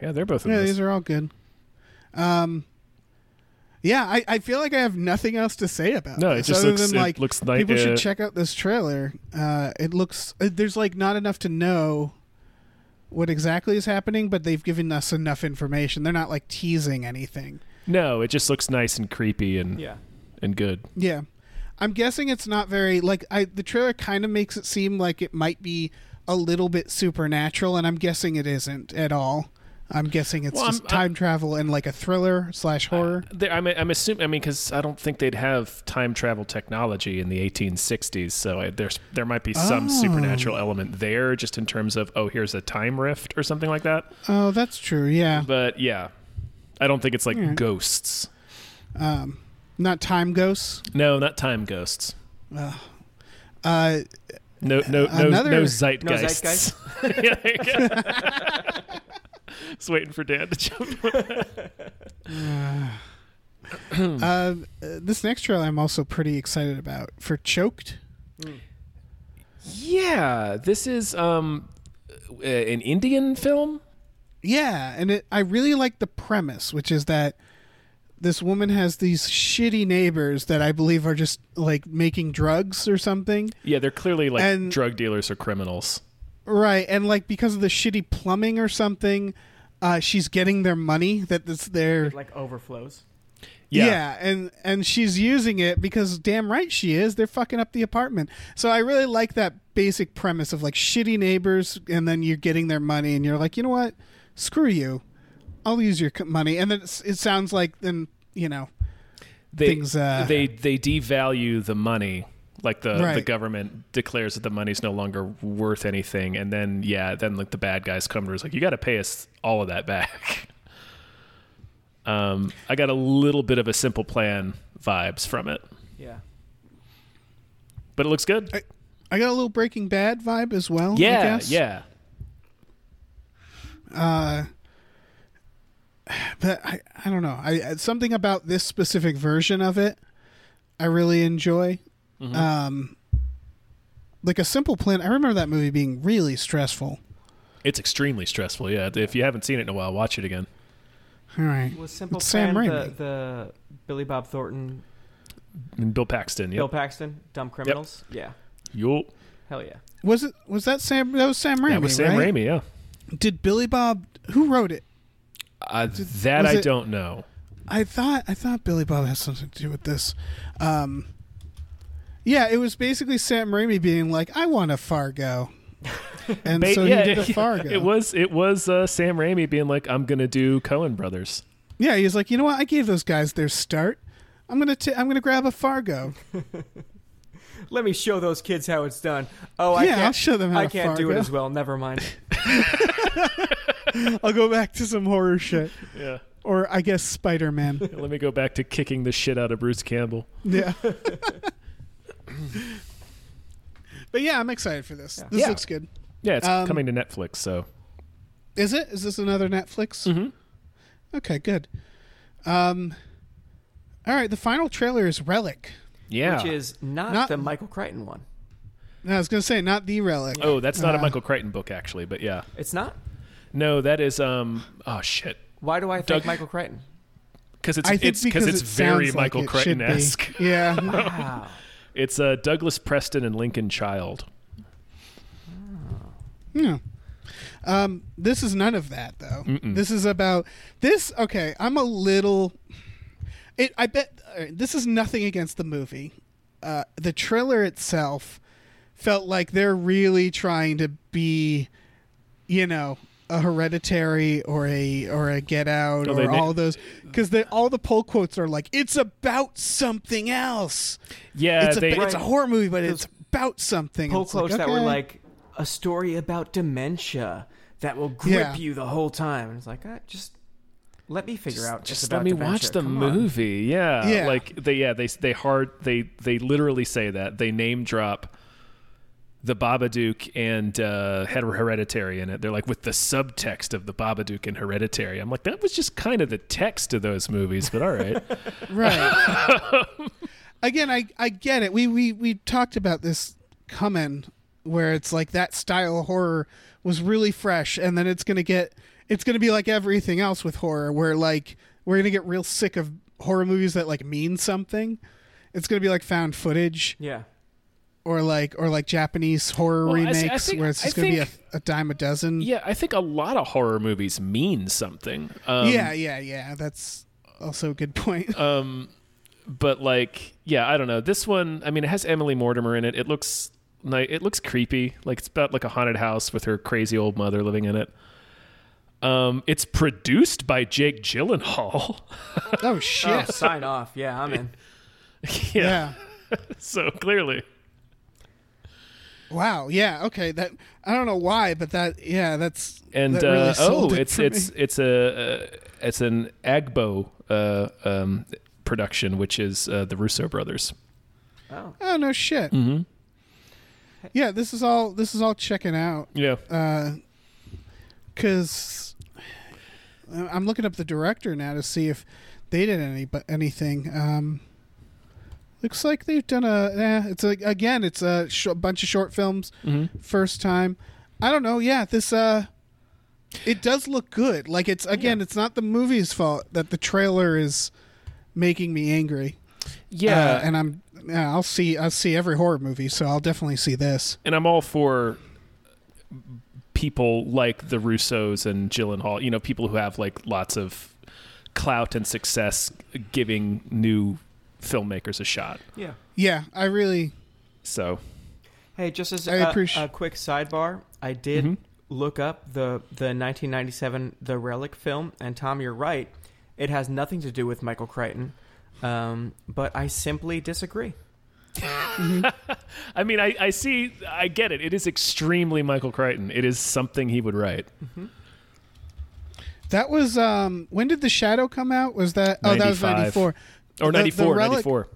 A: Yeah, they're both in
C: Yeah,
A: this.
C: these are all good. Um, yeah, I, I feel like I have nothing else to say about
A: No, it
C: this
A: just
C: other
A: looks-
C: than
A: it
C: like
A: looks like,
C: people
A: uh,
C: should check out this trailer. Uh, it looks uh, there's like not enough to know what exactly is happening, but they've given us enough information. They're not like teasing anything.
A: no, it just looks nice and creepy and
D: Yeah.
A: and good.
C: Yeah, I'm guessing it's not very like I. The trailer kind of makes it seem like it might be a little bit supernatural, and I'm guessing it isn't at all. I'm guessing it's
A: Well, I'm-
C: just time travel and like a thriller slash horror.
A: There, I'm, I'm assuming. I mean, because I don't think they'd have time travel technology in the 1860s, so I, there's there might be some
C: Oh.
A: supernatural element there, just in terms of oh, here's a time rift or something like that.
C: Oh, that's true. Yeah.
A: But yeah, I don't think it's like
C: Yeah.
A: ghosts.
C: Um, not time ghosts.
A: No, not time ghosts.
C: Uh,
A: No, no, no,
C: Another-
A: no
C: No
A: zeitgeists. yeah, there you go. Just waiting for Dan to jump.
C: uh, this next trailer I'm also pretty excited about for Choked.
A: Yeah, this is um uh, an Indian film.
C: Yeah, and it, I really like the premise, which is that this woman has these shitty neighbors that I believe are just like making drugs or something.
A: Yeah, they're clearly like
C: And-
A: drug dealers or criminals.
C: Right, and like because of the shitty plumbing or something, uh, she's getting their money that that's their
D: It like overflows.
A: Yeah.
C: and and she's using it because damn right she is. They're fucking up the apartment. So I really like that basic premise of like shitty neighbors, and then you're getting their money, and you're like, you know what? Screw you. I'll use your money, and then it's, it sounds like then you know
A: they
C: things, uh,
A: they they devalue the money like the the government declares that the money's no longer worth anything and then yeah then like the bad guys come to us like you got to pay us all of that back um i got a little bit of a simple plan vibes from it
D: Yeah.
A: but it looks good.
C: I, I got a little Breaking Bad vibe as well. I
A: yeah,
C: guess.
A: yeah.
C: Uh, but I, I don't know. I I- something about this specific version of it, I really enjoy.
A: Mm-hmm.
C: Um, like a simple plan. I remember that movie being really stressful.
A: It's extremely stressful. Yeah, if you haven't seen it in a while, watch it again.
C: All right.
D: Was Simple
C: It's Sam
D: Plan the,
C: Raimi.
D: the Billy Bob Thornton,
A: And Bill Paxton.
D: Bill Paxton, Dumb Criminals? Yeah.
A: Yo.
D: Hell yeah.
C: Was it? Was that Sam? That was Sam Raimi.
A: That was Sam
C: right?
A: Raimi. Yeah.
C: Did Billy Bob? Who wrote it?
A: Uh, that
C: was
A: I
C: it-
A: don't know.
C: I thought I thought Billy Bob has something to do with this. Um, yeah, it was basically Sam Raimi being like, "I want a Fargo," and
A: Ba-
C: so
A: yeah,
C: he did a Fargo.
A: It was it was uh, Sam Raimi being like, "I'm gonna do Coen Brothers."
C: Yeah, he's like, you know what? I gave those guys their start. I'm gonna i I'm gonna grab a Fargo.
D: Let me show those kids how it's done. Oh, I
C: Yeah,
D: can't,
C: I'll show them how
D: I can't do it as well. Never mind.
C: I'll go back to some horror shit,
A: Yeah.
C: or I guess Spider Man.
A: Let me go back to kicking the shit out of Bruce Campbell.
C: yeah. but yeah, I'm excited for this. This
A: Yeah.
C: looks good.
A: Yeah, it's
C: Um,
A: coming to Netflix. So
C: Is it? Is this another Netflix?
A: Mhm.
C: Okay, good. Um, all right. The final trailer is Relic.
A: yeah.
D: Which is not,
C: Not-
D: the Michael Crichton one.
C: No, I was gonna say not the Relic.
A: oh, that's not a
C: Uh,
A: Michael Crichton book actually, but yeah.
D: It's not?
A: No, that is um. Oh shit.
D: Why do I think
A: Doug-
D: Michael Crichton?
A: Because it's
C: I think
A: it's because it's
C: it
A: very
C: sounds like
A: Michael
C: it should
A: Crichton esque.
C: Yeah.
D: Wow.
A: It's uh, Douglas Preston and Lincoln Child.
C: Yeah. Um, this is none of that though.
A: Mm-mm.
C: This is about this. Okay, I'm a little. It. I bet this is nothing against the movie. Uh, the trailer itself felt like they're really trying to be, you know, a hereditary or a or a Get Out
A: Oh,
C: or
A: they na-
C: all those because all the pull quotes are like it's about something else.
A: Yeah,
C: it's a
A: they.
C: it's a horror movie, but it's about something.
D: Pull
C: It's like,
D: quotes that were like a story about dementia that will grip
C: Yeah.
D: you the whole time. And it's like, uh, just let me figure out. it's
A: just
D: about
A: let me
D: dementia.
A: watch the
D: Come on.
A: movie. Yeah,
C: Yeah.
A: like they yeah they they hard they they literally say that they name drop the Babadook and uh, Her- Hereditary in it. They're like with the subtext of the Babadook and Hereditary. I'm like that was just kind of the text of those movies, but all right.
C: Right. Again, I I get it. We we we talked about this coming where it's like that style of horror was really fresh and then it's going to get it's going to be like everything else with horror where like we're going to get real sick of horror movies that like mean something. It's going to be like found footage
D: Yeah.
C: Or like or like Japanese horror
A: Well, I I
C: remakes
A: think-
C: where it's just going to be a, a dime a dozen.
A: yeah, I think a lot of horror movies mean something. Um,
C: yeah, yeah, yeah. That's also a good point.
A: Um, but like, yeah, I don't know. This one, I mean, it has Emily Mortimer in it. It looks like it looks creepy. Like it's about like a haunted house with her crazy old mother living in it. Um, it's produced by Jake Gyllenhaal.
C: oh
D: Oh,
C: shit.
D: sign off. Yeah, I'm in.
A: yeah.
C: yeah.
A: So clearly,
C: Wow. Yeah. Okay. That I don't know why, but that yeah, that's
A: and
C: that really
A: uh,
C: sold
A: oh,
C: it
A: it's it's
C: me.
A: it's a uh, it's an Agbo uh, um, production, which is uh, the Russo brothers.
D: Oh.
C: oh no shit.
A: Mm-hmm.
C: Yeah, this is all this is all checking out
A: Yeah.
C: because I'm looking up the director now to see if they did any but anything. Um, looks like they've done a. Yeah, it's a, again, it's a sh- bunch of short films.
A: Mm-hmm.
C: First time. I don't know. Yeah, this uh, it does look good. Like it's again, it's not the movie's fault that the trailer is making me angry.
A: Yeah,
C: Uh, and I'm. Yeah, I'll see. I'll see every horror movie, so I'll definitely see this.
A: and I'm all for people like the Russos and Gyllenhaal. You know, people who have like lots of clout and success, giving new filmmakers a shot.
D: Yeah.
C: Yeah, I really.
A: So
D: Hey, just as
C: I
D: a,
C: appreci-
D: a quick sidebar, I did
A: Mhm.
D: look up the the 1997 The Relic film, and Tom, you're right. It has nothing to do with Michael Crichton, um, but I simply disagree.
A: I mean, I, I see, I get it. It is extremely Michael Crichton. It is something he would write.
C: That was um when did the Shadow come out? Was that oh that was 94.
A: Or
C: The- the
A: 94,
C: Relic-
A: 94.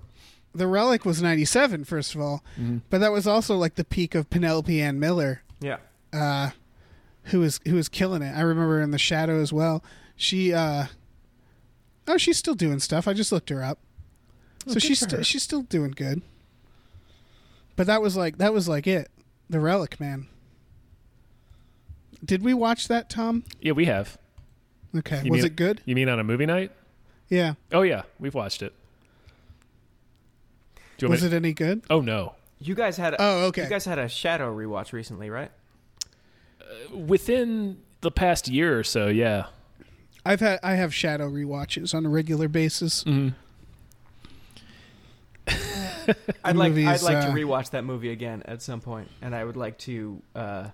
C: The Relic was 97, first of all, but that was also like the peak of Penelope Ann Miller,
D: Yeah.
C: uh, who was who was killing it. I remember in The Shadow as well. She, uh, oh, she's still doing stuff. I just looked her up, so she's
A: for
C: still she's still doing good. But that was like that was like it, The Relic, man. Did we watch that, Tom?
A: Yeah, we have.
C: Okay,
A: You
C: was
A: mean-
C: it good?
A: You mean on a movie night?
C: Yeah,
A: Oh yeah, we've watched it. Do you
C: was
A: me
C: it any good?
A: Oh no.
D: You guys had a,
C: Oh, okay.
D: You guys had a Shadow rewatch recently, right?
A: Within the past year or so, yeah.
C: I've had I have Shadow rewatches on a regular basis.
A: Mm-hmm.
D: I'd like
C: movie
D: I'd like
C: uh,
D: to rewatch that movie again at some point, and I would like to uh,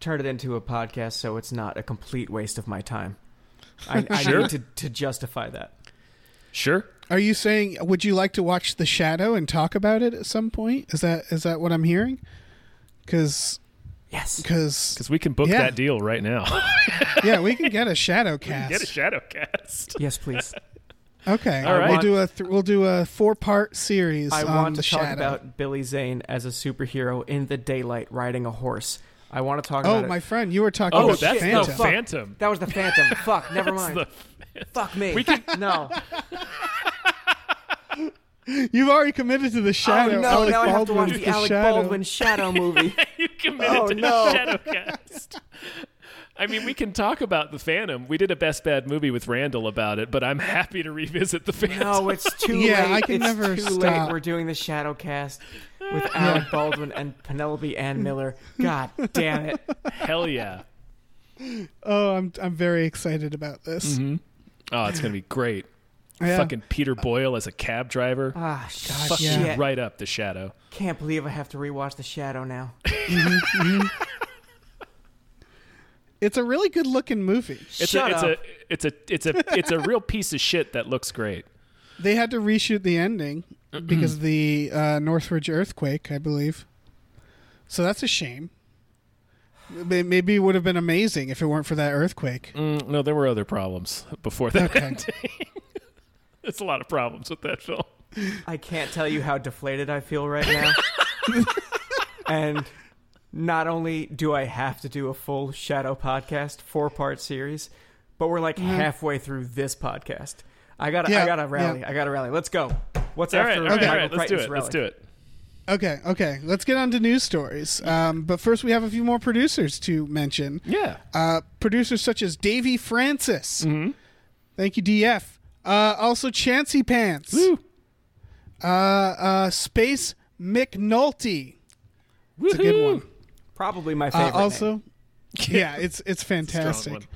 D: turn it into a podcast so it's not a complete waste of my time. I, I
A: Sure.
D: need to, to justify that.
A: Sure.
C: Are you saying would you like to watch The Shadow and talk about it at some point? Is that is that what I'm hearing? Because
D: Yes.
C: because
A: Because we can book
C: Yeah.
A: that deal right now.
C: yeah, we can get a Shadow cast.
A: get a shadow cast.
D: Yes, please.
C: okay,
A: All right.
C: we'll do a th- we'll do a four part series
D: I
C: on
D: want
C: The
D: to talk
C: Shadow.
D: about Billy Zane as a superhero in the daylight riding a horse. I want to talk
C: oh,
D: about it.
C: Oh, my friend, you were talking
A: Oh,
C: about
A: that's
C: Phantom.
A: the
D: fuck.
A: Phantom.
D: That was the Phantom. Fuck, never mind.
A: the-
D: Fuck me.
A: We can-
D: no.
C: You've already committed to The oh, Shadow.
D: oh no,
C: Alec
D: now I have to watch
C: Baldwin's
D: the Alec
C: Shadow.
D: Baldwin Shadow movie.
A: you committed
D: Oh,
A: to
D: no.
A: Shadowcast. I mean, we can talk about the Phantom. We did a best bad movie with Randall about it, but I'm happy to revisit the Phantom.
D: No, it's too
C: Yeah,
D: late.
C: I can
D: it's
C: never
D: too
C: stop.
D: late. We're doing the shadow cast with Alec Baldwin and Penelope Ann Miller. God damn it.
A: Hell yeah.
C: Oh, I'm I'm very excited about this. Mm-hmm.
A: Oh, it's gonna be great.
C: Yeah.
A: Fucking Peter Boyle as a cab driver.
D: Ah, shit.
A: Fuck
C: yeah.
A: you right up the shadow.
D: Can't believe I have to rewatch The Shadow now. Mm-hmm, mm-hmm.
C: It's a really good looking movie.
A: It's
D: Shut
A: a, it's a it's a it's a it's a real piece of shit that looks great.
C: They had to reshoot the ending because of the uh, Northridge earthquake, I believe. So that's a shame. Maybe it would have been amazing if it weren't for that earthquake.
A: Mm, no, there were other problems before that
C: Okay.
A: ending. There's a lot of problems with that film.
D: I can't tell you how deflated I feel right now. and not only do I have to do a full Shadow podcast, four part series, but we're like halfway through this podcast. I gotta, I gotta rally.
C: yeah.
D: I gotta rally. Let's go. What's
A: All right,
D: after
A: all right,
C: Okay.
A: all
D: Michael
A: right. Let's do
D: Crichton's
A: it. Let's do it.
C: Okay, okay. Let's get on to news stories. Um, but first, we have a few more producers to mention.
A: Yeah.
C: Uh, producers such as Davey Francis. Thank you, DF. Uh, also, Chancy Pants.
A: Woo.
C: Uh, uh, Space McNulty. It's a good one.
D: Probably my
C: Uh,
D: favorite. name.
C: also, yeah, it's it's fantastic.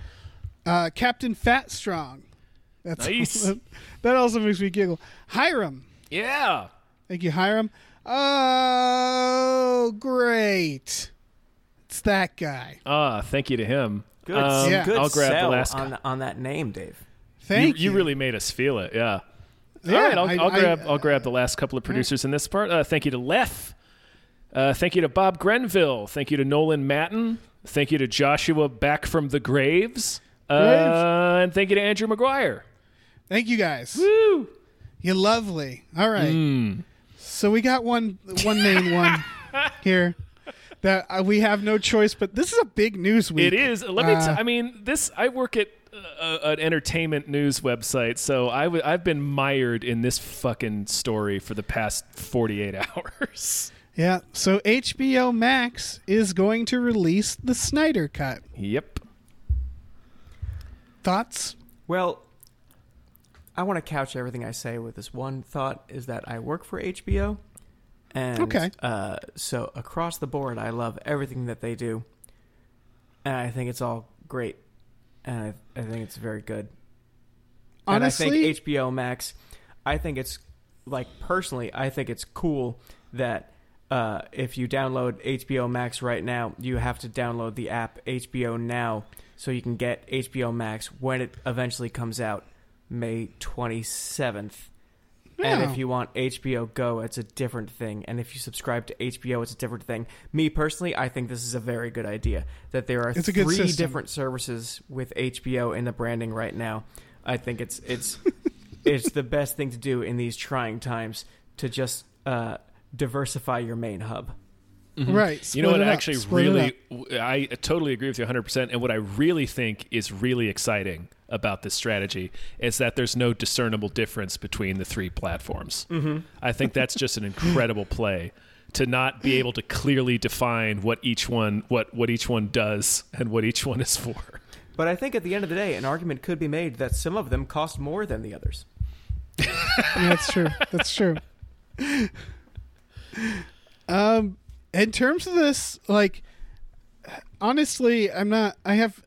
C: Uh, Captain Fat Strong. That's
A: Nice.
C: that, that also makes me giggle. Hiram.
A: Yeah.
C: Thank you, Hiram. Oh, great! It's that guy.
A: Ah, thank you to him.
D: good,
A: Um,
C: Yeah.
D: good
A: I'll grab
D: sell
A: the last.
D: on on that name, Dave.
C: Thank you.
A: you, really made us feel it. Yeah.
C: Yeah,
A: All right, I'll,
C: I-
A: I'll
C: I-
A: grab I'll grab the last couple of producers in this part. Uh, thank you to Lef. Uh, thank you to Bob Grenville. Thank you to Nolan Matten. Thank you to Joshua back from the graves. Uh, and thank you to Andrew McGuire.
C: Thank you guys.
A: Woo!
C: You're lovely. All right.
A: Mm.
C: So we got one one main one here that uh, we have no choice. But this is a big news week.
A: It is. Let me. T-
C: Uh,
A: I mean, this. I work at uh, an entertainment news website, so I w- I've been mired in this fucking story for the past forty eight hours.
C: Yeah. So HBO Max is going to release the Snyder Cut.
A: yep.
C: Thoughts?
D: Well, I want to couch everything I say with this one thought: is that I work for HBO, and
C: Okay.
D: uh, so across the board, I love everything that they do, and I think it's all great, and I, I think it's very good.
C: Honestly,
D: and I think HBO Max, I think it's like personally, I think it's cool that uh, if you download HBO Max right now, you have to download the app HBO Now so you can get HBO Max when it eventually comes out, May twenty seventh. And if you want HBO Go, it's a different thing. And if you subscribe to HBO, it's a different thing. Me personally, I think this is a very good idea. That there are
C: It's
D: three different services with HBO in the branding right now. I think it's it's it's the best thing to do in these trying times to just uh, diversify your main hub.
C: Right.
A: Mm-hmm. You know what?
C: it up,
A: Actually, really, I totally agree with you 100%. And what I really think is really exciting about this strategy is that there's no discernible difference between the three platforms. Mm-hmm. I think that's just an incredible play to not be able to clearly define what each one what what each one does and what each one is for.
D: But I think at the end of the day, an argument could be made that some of them cost more than the others.
C: Yeah, that's true. That's true. Um, in terms of this, like, honestly, I'm not. I have,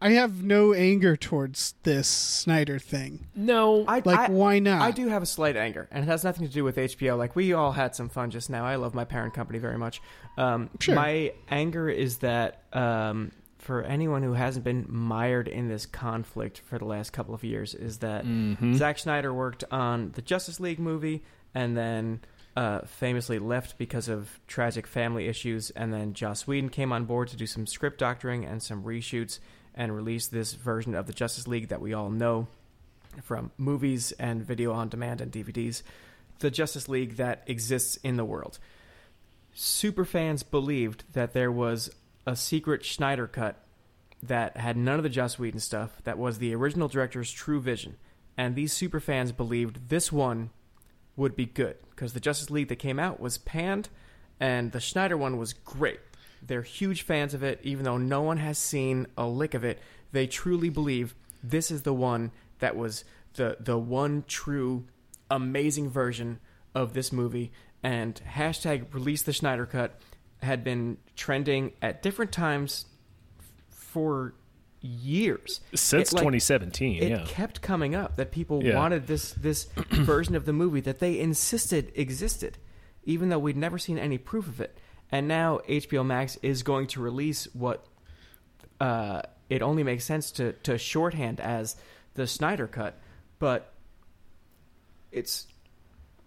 C: I have no anger towards this Snyder thing.
A: No,
D: I,
C: Like,
D: I-
C: why not?
D: I do have a slight anger, and it has nothing to do with HBO. Like we all had some fun just now. I love my parent company very much. Um,
C: Sure.
D: My anger is that um, for anyone who hasn't been mired in this conflict for the last couple of years, is that
A: Mm-hmm.
D: Zack Snyder worked on the Justice League movie, and then. Uh, famously left because of tragic family issues, and then Joss Whedon came on board to do some script doctoring and some reshoots, and released this version of the Justice League that we all know from movies and video on demand and DVDs, the Justice League that exists in the world. Superfans believed that there was a secret Snyder cut that had none of the Joss Whedon stuff, that was the original director's true vision. And these superfans believed this one would be good because the Justice League that came out was panned and the Snyder one was great. They're huge fans of it, even though no one has seen a lick of it. They truly believe this is the one that was the the one true amazing version of this movie. And hashtag release the Snyder cut had been trending at different times for years
A: since
D: It, like,
A: 2017.
D: it
A: yeah.
D: kept coming up that people
A: Yeah.
D: wanted this this version of the movie that they insisted existed, even though we'd never seen any proof of it. And now HBO Max is going to release what uh, it only makes sense to to shorthand as the Snyder Cut, but it's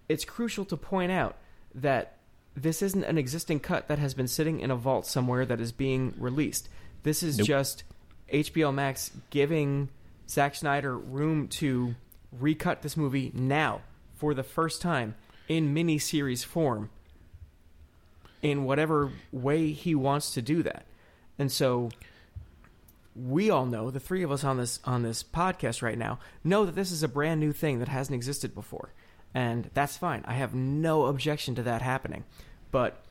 D: it's crucial to point out that this isn't an existing cut that has been sitting in a vault somewhere that is being released. This is
A: Nope.
D: just HBO Max giving Zack Snyder room to recut this movie now for the first time in mini-series form in whatever way he wants to do that. And so we all know, the three of us on this on this podcast right now, know that this is a brand new thing that hasn't existed before. And that's fine. I have no objection to that happening. But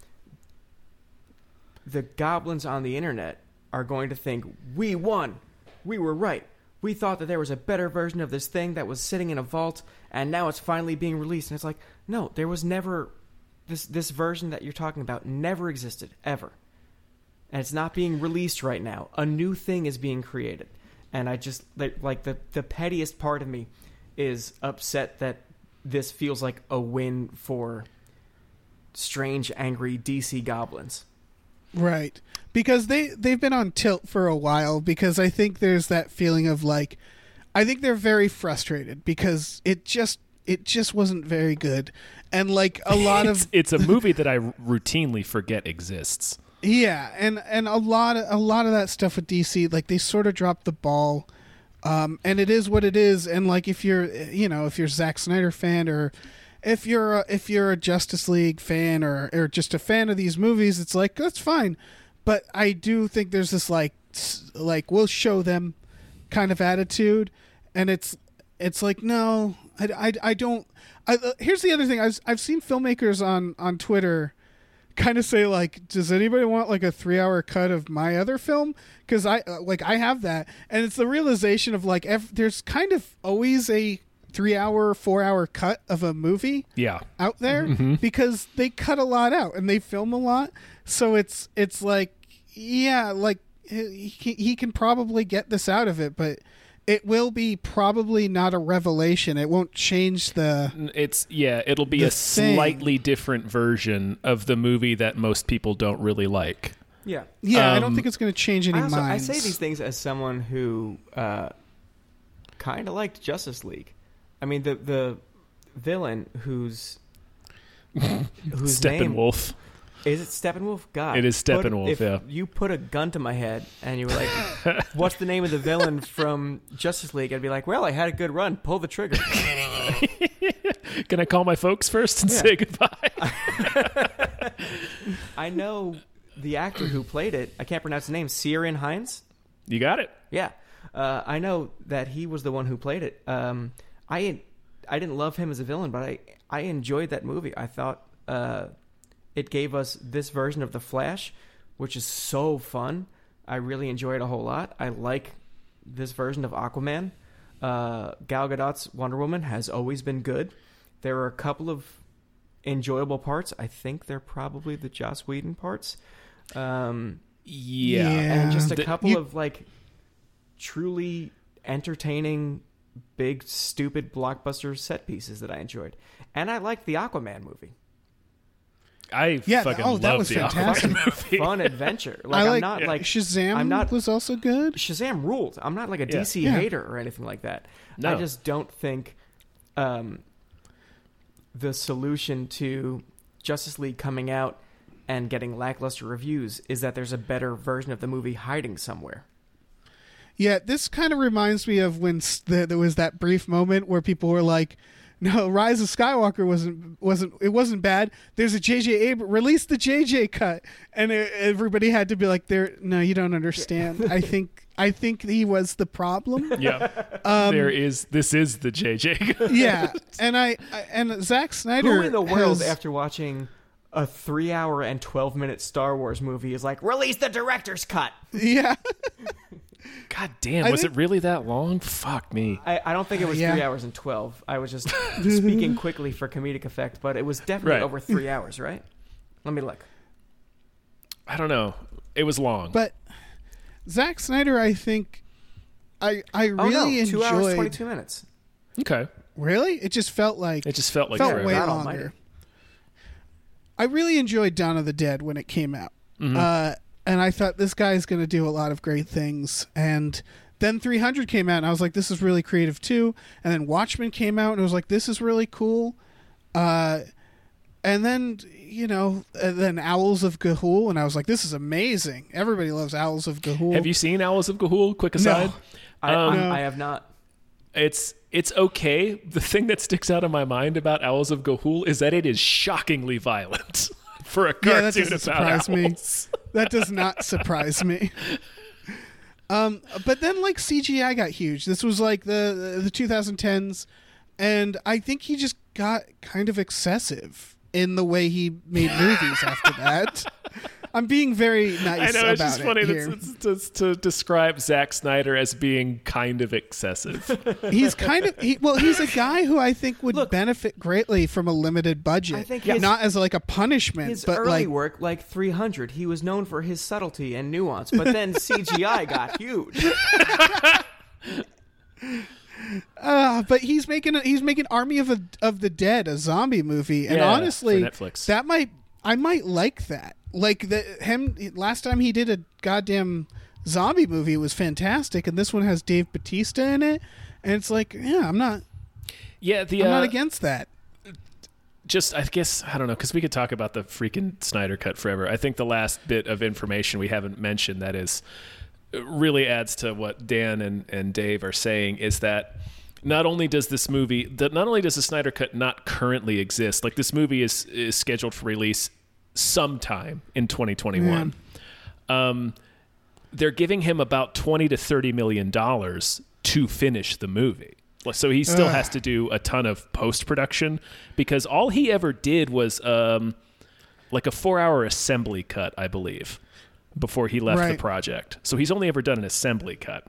D: the goblins on the internet are going to think, we won. We were right. We thought that there was a better version of this thing that was sitting in a vault, and now it's finally being released. And it's like, no, there was never this this version that you're talking about never existed ever, and it's not being released right now. A new thing is being created, and I just like, like the the pettiest part of me is upset that this feels like a win for strange, angry DC goblins.
C: Right. Because they they've been on tilt for a while because I think there's that feeling of like I think they're very frustrated because it just it just wasn't very good. And like a lot
A: it's,
C: of
A: it's a movie that I routinely forget exists.
C: yeah, and and a lot of a lot of that stuff with DC like they sort of dropped the ball. Um, and it is what it is. And like if you're you know if you're Zack Snyder fan or if you're a, if you're a Justice League fan or or just a fan of these movies, it's like that's fine. But I do think there's this like like we'll show them kind of attitude, and it's it's like no, I, I, I don't. I, uh, here's the other thing. I've I've seen filmmakers on on Twitter kind of say like does anybody want like a three hour cut of my other film because i uh, like i have that and it's the realization of like there's kind of always a three hour four hour cut of a movie
A: Yeah.
C: out there because they cut a lot out and they film a lot so it's it's like yeah like he, he can probably get this out of it but it will be probably not a revelation it won't change the
A: It's yeah, it'll be a
C: thing-
A: slightly different version of the movie that most people don't really like.
D: Yeah.
C: yeah i don't
A: Um,
C: think it's going to change any
D: I, also, I say these things as someone who uh, kind of liked Justice League. I mean, the the villain whose whose name
A: Steppenwolf.
D: is it Steppenwolf? God,
A: It is
D: put-
A: Steppenwolf,
D: If
A: yeah.
D: you put a gun to my head and you were like, "What's the name of the villain from Justice League?" I'd be like, "Well, I had a good run. Pull the trigger."
A: Can I call my folks first and
D: Yeah.
A: say goodbye?
D: I know the actor who played it. I can't pronounce his name. Ciaran Hinds.
A: you got it.
D: Yeah, uh, I know that he was the one who played it. Um, I I didn't love him as a villain, but I I enjoyed that movie. I thought uh, it gave us this version of the Flash, which is so fun. I really enjoy it a whole lot. I like this version of Aquaman. Uh, Gal Gadot's Wonder Woman has always been good. There are a couple of enjoyable parts. I think they're probably the Joss Whedon parts. Um,
A: Yeah.
C: Yeah.
D: and just a
A: The-
D: couple
C: you-
D: of like truly entertaining big stupid blockbuster set pieces that I enjoyed. And I liked the Aquaman movie.
A: I
C: Yeah,
A: fucking
C: oh, that
A: love
C: was
A: the
C: fantastic.
A: Aquaman movie.
D: Fun adventure. Like,
C: I
D: I'm
C: like
D: not like
C: Shazam.
D: I'm not-
C: was also good.
D: Shazam ruled. I'm not like a
A: Yeah.
D: DC
C: Yeah.
D: hater or anything like that. I just don't think um, the solution to Justice League coming out and getting lackluster reviews is that there's a better version of the movie hiding somewhere.
C: Yeah, this kind of reminds me of when the, there was that brief moment where people were like, "No, Rise of Skywalker wasn't wasn't it wasn't bad. There's a JJ Abrams release the JJ cut," and it, everybody had to be like, "There, no, you don't understand. I think I think he was the problem."
A: yeah.
C: Um,
A: there is this is the JJ. Cut.
C: Yeah, and I, I and Zack Snyder.
D: Who in the world,
C: has-
D: after watching a three-hour and twelve-minute Star Wars movie, is like, release the director's cut?
C: Yeah,
A: God damn,
C: I
A: was
C: think-
A: it really that long? Fuck me.
D: I, I don't think it was
C: Yeah.
D: three hours and twelve. I was just speaking quickly for comedic effect, but it was definitely
A: Right.
D: over three hours, right? Let me look.
A: I don't know. It was long.
C: but Zack Snyder, I think, I I
D: Oh
C: really
D: no, two
C: enjoyed.
D: hours twenty-two minutes.
A: okay.
C: Really, it just felt like
A: It just felt like
C: felt way longer.
D: almighty.
C: I really enjoyed Dawn of the Dead when it came out,
A: Mm-hmm.
C: uh, and I thought this guy's going to do a lot of great things. And then 300 came out, and I was like, this is really creative too. And then Watchmen came out, and I was like, this is really cool. Uh, and then you know, and then Owls of Ga'Hoole, and I was like, this is amazing. Everybody loves Owls of Ga'Hoole.
A: Have you seen Owls of Ga'Hoole? Quick aside.
D: I,
A: Um,
D: I,
C: No.
D: I have not.
A: It's it's okay. The thing that sticks out in my mind about Owls of Ga'Hoole is that it is shockingly violent for a cartoon
C: Yeah, that doesn't
A: about
C: surprise me. that does not surprise me. Um, but then like CGI got huge. This was like the the 2010s, and I think he just got kind of excessive in the way he made movies after that. I'm being very nice
A: I know it's
C: about
A: just
C: it
A: funny
C: here.
A: to, to, to describe Zack Snyder as being kind of excessive.
C: he's kind of he, well, he's a guy who I think would
D: Look-
C: benefit greatly from a limited budget.
D: I think his-
C: not as like a punishment,
D: His
C: but
D: early
C: like
D: work, like 300, he was known for his subtlety and nuance, but then CGI got huge.
C: Uh, but he's making a, he's making Army of a, of the Dead a zombie movie, and
A: Yeah,
C: honestly,
A: Netflix.
C: that might I might like that. Like the him last time he did a goddamn zombie movie it was fantastic, and this one has Dave Bautista in it, and it's like, yeah, I'm not
A: yeah, the
C: I'm
A: uh,
C: not against that.
A: just I guess I don't know because we could talk about the freaking Snyder cut forever. I think the last bit of information we haven't mentioned that is really adds to what Dan and, and Dave are saying is that not only does this movie that not only does the Snyder cut not currently exist, like this movie is is scheduled for release sometime in 2021. Um, they're giving him about 20 to 30 million dollars to finish the movie. So he still
C: Ugh.
A: has to do a ton of post production because all he ever did was um, like a four hour assembly cut, I believe, before he left the
C: Right.
A: project. So he's only ever done an assembly cut.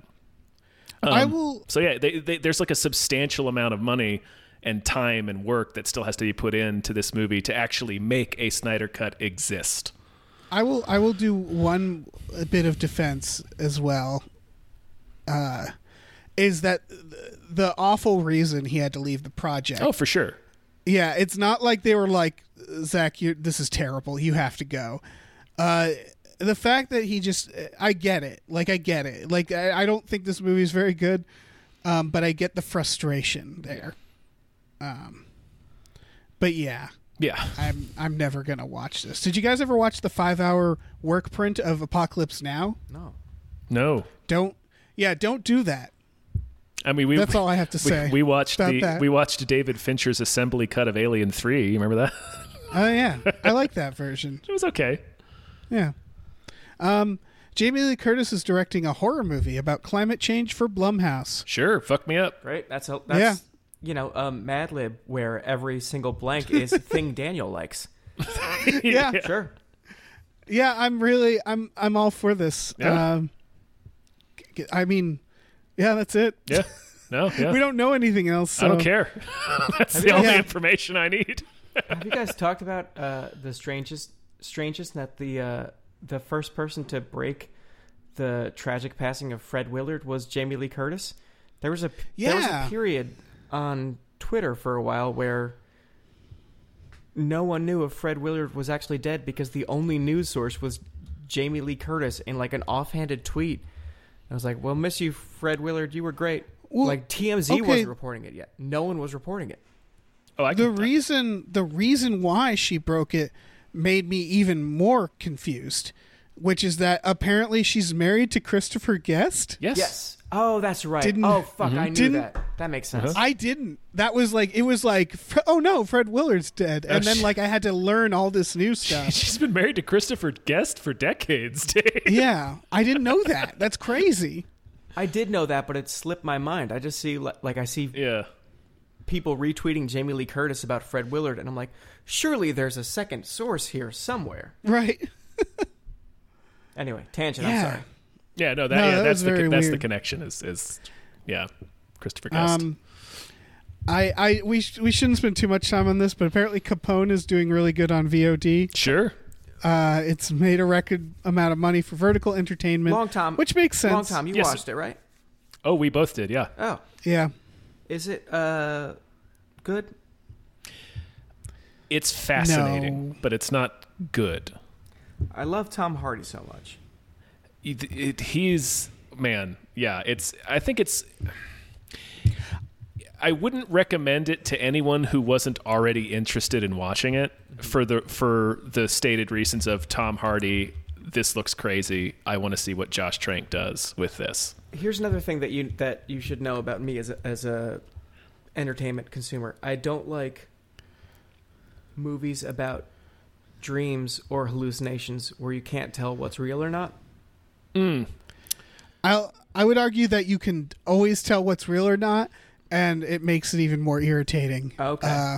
C: I
A: Um,
C: will.
A: So yeah, they, they, there's like a substantial amount of money and time and work that still has to be put into this movie to actually make a Snyder cut exist.
C: I will I will do one bit of defense as well. Uh, is that the awful reason he had to leave the project?
A: Oh, for sure.
C: Yeah, it's not like they were like Zack, this is terrible. You have to go. Uh, the fact that he just, I get it. Like I get it. Like I, I don't think this movie is very good, um, but I get the frustration there. Um, but yeah,
A: Yeah.
C: I'm I'm never gonna watch this. Did you guys ever watch the five hour work print of Apocalypse Now?
D: No.
A: No.
C: Don't. Yeah, don't do that.
A: I mean, we
C: That's all I have to say.
A: we watched
C: about
A: the
C: that.
A: we watched David Fincher's assembly cut of Alien Three. You remember that?
C: Oh yeah, I like that version.
A: it was okay.
C: Yeah. Um, Jamie Lee Curtis is directing a horror movie about climate change for Blumhouse.
A: Sure, fuck me up.
D: Right? That's a, that's
C: Yeah.
D: You know, um, Mad Lib where every single blank is thing Daniel likes.
C: Yeah.
D: Sure.
C: Yeah, I'm really, I'm, I'm all for this.
A: Yeah.
C: Um, g- I mean, yeah, that's it.
A: yeah. No, yeah.
C: We don't know anything else.
A: I don't care. That's
D: Have
A: the
D: you-
A: only
C: Yeah.
A: information I need.
D: Have you guys talked about uh, the strangest strangest that the uh, the first person to break the tragic passing of Fred Willard was Jamie Lee Curtis? There was a there was a period on Twitter for a while where no one knew if Fred Willard was actually dead because the only news source was Jamie Lee Curtis in like an offhanded tweet. I was like, "Well, miss you, Fred Willard. You were great."
C: Well,
D: like TMZ
C: okay.
D: wasn't reporting it yet. No one was reporting it.
A: Oh, I
C: The
A: can,
C: reason, the reason why she broke it made me even more confused, which is that apparently she's married to Christopher Guest.
A: yes.
D: Yes. Oh, that's right.
C: Didn't-
D: oh, fuck. Mm-hmm. I knew
C: Didn't-
D: that. That makes uh-huh. sense.
C: I didn't. That was like it was like oh no, Fred Willard's dead, and
A: Oh,
C: then like I had to learn all this new stuff.
A: She's been married to Christopher Guest for decades, Dave.
C: yeah, I didn't know that. That's crazy.
D: I did know that, but it slipped my mind. I just see like I see
A: Yeah.
D: people retweeting Jamie Lee Curtis about Fred Willard, and I'm like, surely there's a second source here somewhere.
C: Right.
D: Anyway, tangent. I'm sorry.
A: Yeah, no, that,
C: No,
A: yeah,
C: that
A: that's the
C: very
A: that's the connection is is yeah, Christopher Guest.
C: Um, I, I, we, sh- we shouldn't spend too much time on this, but apparently Capone is doing really good on VOD.
A: sure.
C: Uh, it's made a record amount of money for Vertical Entertainment,
D: Long time.
C: which makes sense.
D: Long time. You
A: Yes.
D: watched it, right?
A: Oh, we both did, yeah.
D: Oh,
C: Yeah,
D: is it uh good?
A: It's fascinating,
C: No.
A: but it's not good.
D: I love Tom Hardy so much.
A: It, it, he's man, yeah. It's. I think it's. I wouldn't recommend it to anyone who wasn't already interested in watching it for the for the stated reasons of Tom Hardy. This looks crazy. I want to see what Josh Trank does with this.
D: Here's another thing that you that you should know about me as a, as a entertainment consumer. I don't like movies about dreams or hallucinations where you can't tell what's real or not.
A: Mm.
C: I I would argue that you can always tell what's real or not, and it makes it even more irritating.
D: Okay.
C: Uh,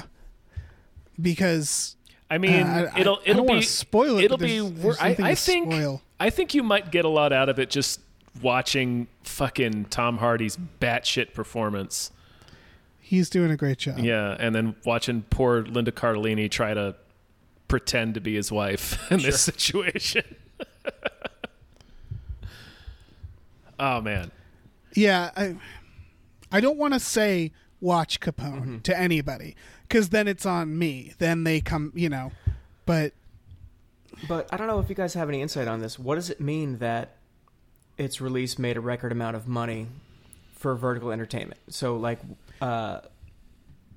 C: because
A: I mean,
C: uh, I,
A: it'll
C: I, I
A: it'll
C: don't
A: be
C: wanna spoil it.
A: it'll
C: but
A: be.
C: there's- there's
A: I, I think
C: spoil.
A: I think you might get a lot out of it just watching fucking Tom Hardy's batshit performance.
C: he's doing a great job.
A: Yeah, and then watching poor Linda Cardellini try to pretend to be his wife in this situation. oh man.
C: Yeah, I I don't want to say watch Capone
A: Mm-hmm.
C: to anybody because then it's on me. Then they come, you know. But
D: But I don't know if you guys have any insight on this. What does it mean that its release made a record amount of money for vertical entertainment? So, like, uh,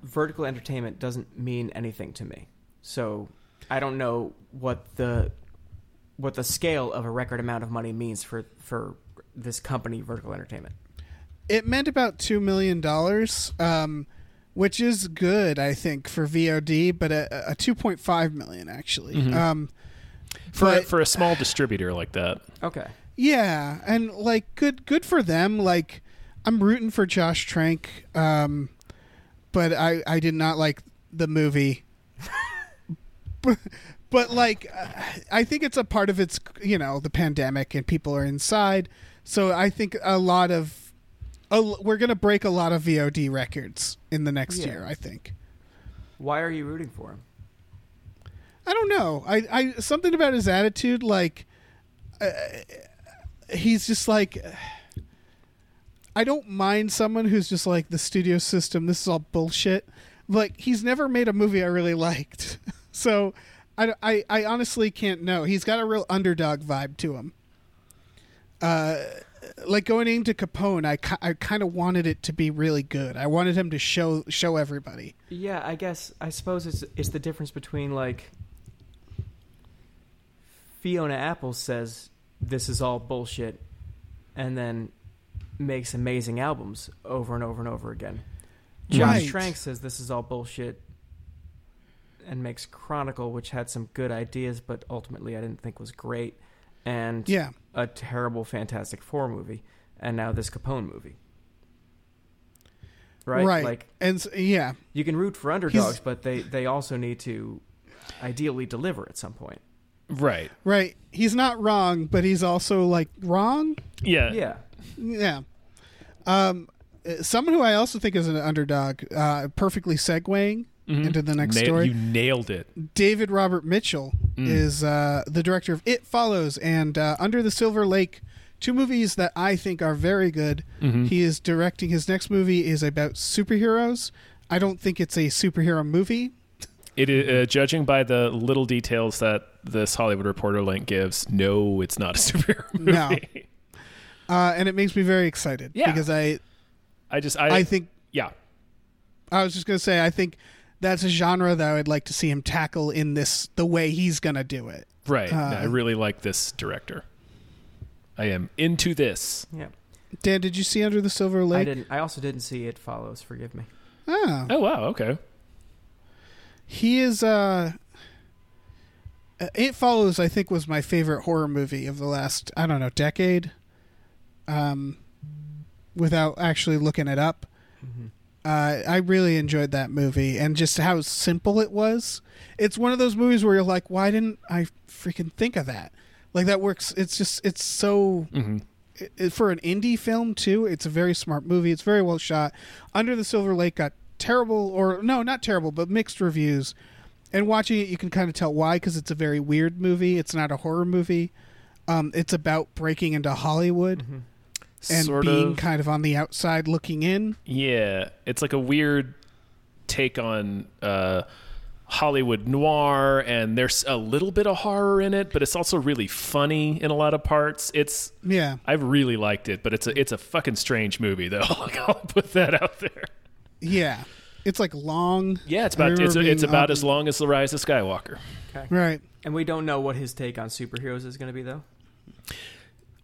D: vertical entertainment doesn't mean anything to me. So, I don't know what the what the scale of a record amount of money means for for this company, Vertical Entertainment.
C: it meant about two million dollars, um, which is good, I think, for VOD. But a, a two point five million actually.
A: Mm-hmm.
C: Um,
A: For
C: But-
A: for a small distributor like that.
D: Okay.
C: Yeah, and like good good for them. Like I'm rooting for Josh Trank. Um but I I did not like the movie. but, but like uh, I think it's a part of its you know, the pandemic and people are inside. So I think a lot of a, we're going to break a lot of VOD records in the next
D: Yeah.
C: year, I think.
D: Why are you rooting for him?
C: I don't know. I, I something about his attitude, like uh, he's just like. I don't mind someone who's just like the studio system. This is all bullshit. Like he's never made a movie I really liked, so I, I, I honestly can't know. He's got a real underdog vibe to him. Uh, like going into Capone, I, I kind of wanted it to be really good. I wanted him to show show everybody.
D: Yeah, I guess I suppose it's it's the difference between like Fiona Apple says this is all bullshit, and then makes amazing albums over and over and over again. Josh
C: Right.
D: Trank says this is all bullshit and makes Chronicle, which had some good ideas, but ultimately I didn't think was great, and
C: Yeah.
D: A terrible Fantastic Four movie, and now this Capone movie. Right?
C: Right.
D: Like
C: and yeah,
D: you can root for underdogs, but they they also need to ideally deliver at some point.
A: Right.
C: right. He's not wrong, but he's also like wrong.
A: Yeah.
D: Yeah.
C: Yeah. Um, someone who I also think is an underdog, uh, perfectly segueing
A: Mhm.
C: into the next
A: Na-
C: story.
A: You nailed it.
C: David Robert Mitchell
A: Mm.
C: is uh, the director of It Follows and uh, Under the Silver Lake, two movies that I think are very good.
A: Mhm.
C: He is directing his next movie is about superheroes. I don't think it's a superhero movie.
A: It is, uh, judging by the little details that this Hollywood Reporter link gives, no, it's not a superhero movie.
C: No. Uh, and it makes me very excited
A: Yeah.
C: because I
A: I just, I,
C: I think
A: yeah,
C: I was just gonna say I think that's a genre that I would like to see him tackle in this the way he's gonna do it.
A: right. No,
C: Uh,
A: I really like this director. I am into this.
D: Yeah.
C: Dan, did you see Under the Silver
D: I
C: Lake?
D: didn't I also didn't see it follows, forgive me.
C: Oh,
A: Oh wow, okay.
C: he is. Uh, uh, it follows. I think was my favorite horror movie of the last I don't know decade. Um, without actually looking it up,
D: Mm-hmm.
C: Uh, I really enjoyed that movie and just how simple it was. It's one of those movies where you're like, why didn't I freaking think of that? Like that works. It's just it's so
A: hmm
C: it- it- for an indie film too. It's a very smart movie. It's very well shot. Under the Silver Lake got terrible or no, not terrible, but mixed reviews. And watching it, you can kind of tell why because it's a very weird movie. It's not a horror movie. Um, it's about breaking into Hollywood
D: Mm-hmm.
C: And
A: Sort
C: being
A: of.
C: kind of on the outside looking in.
A: Yeah, it's like a weird take on uh, Hollywood noir, and there's a little bit of horror in it, but it's also really funny in a lot of parts. It's
C: Yeah,
A: I've really liked it, but it's a it's a fucking strange movie though. I'll put that out there.
C: yeah. It's like long.
A: Yeah, it's about it's,
C: remember
A: it's about
C: up-
A: as long as the Rise of Skywalker.
C: Right.
D: And we don't know what his take on superheroes is going to be, though.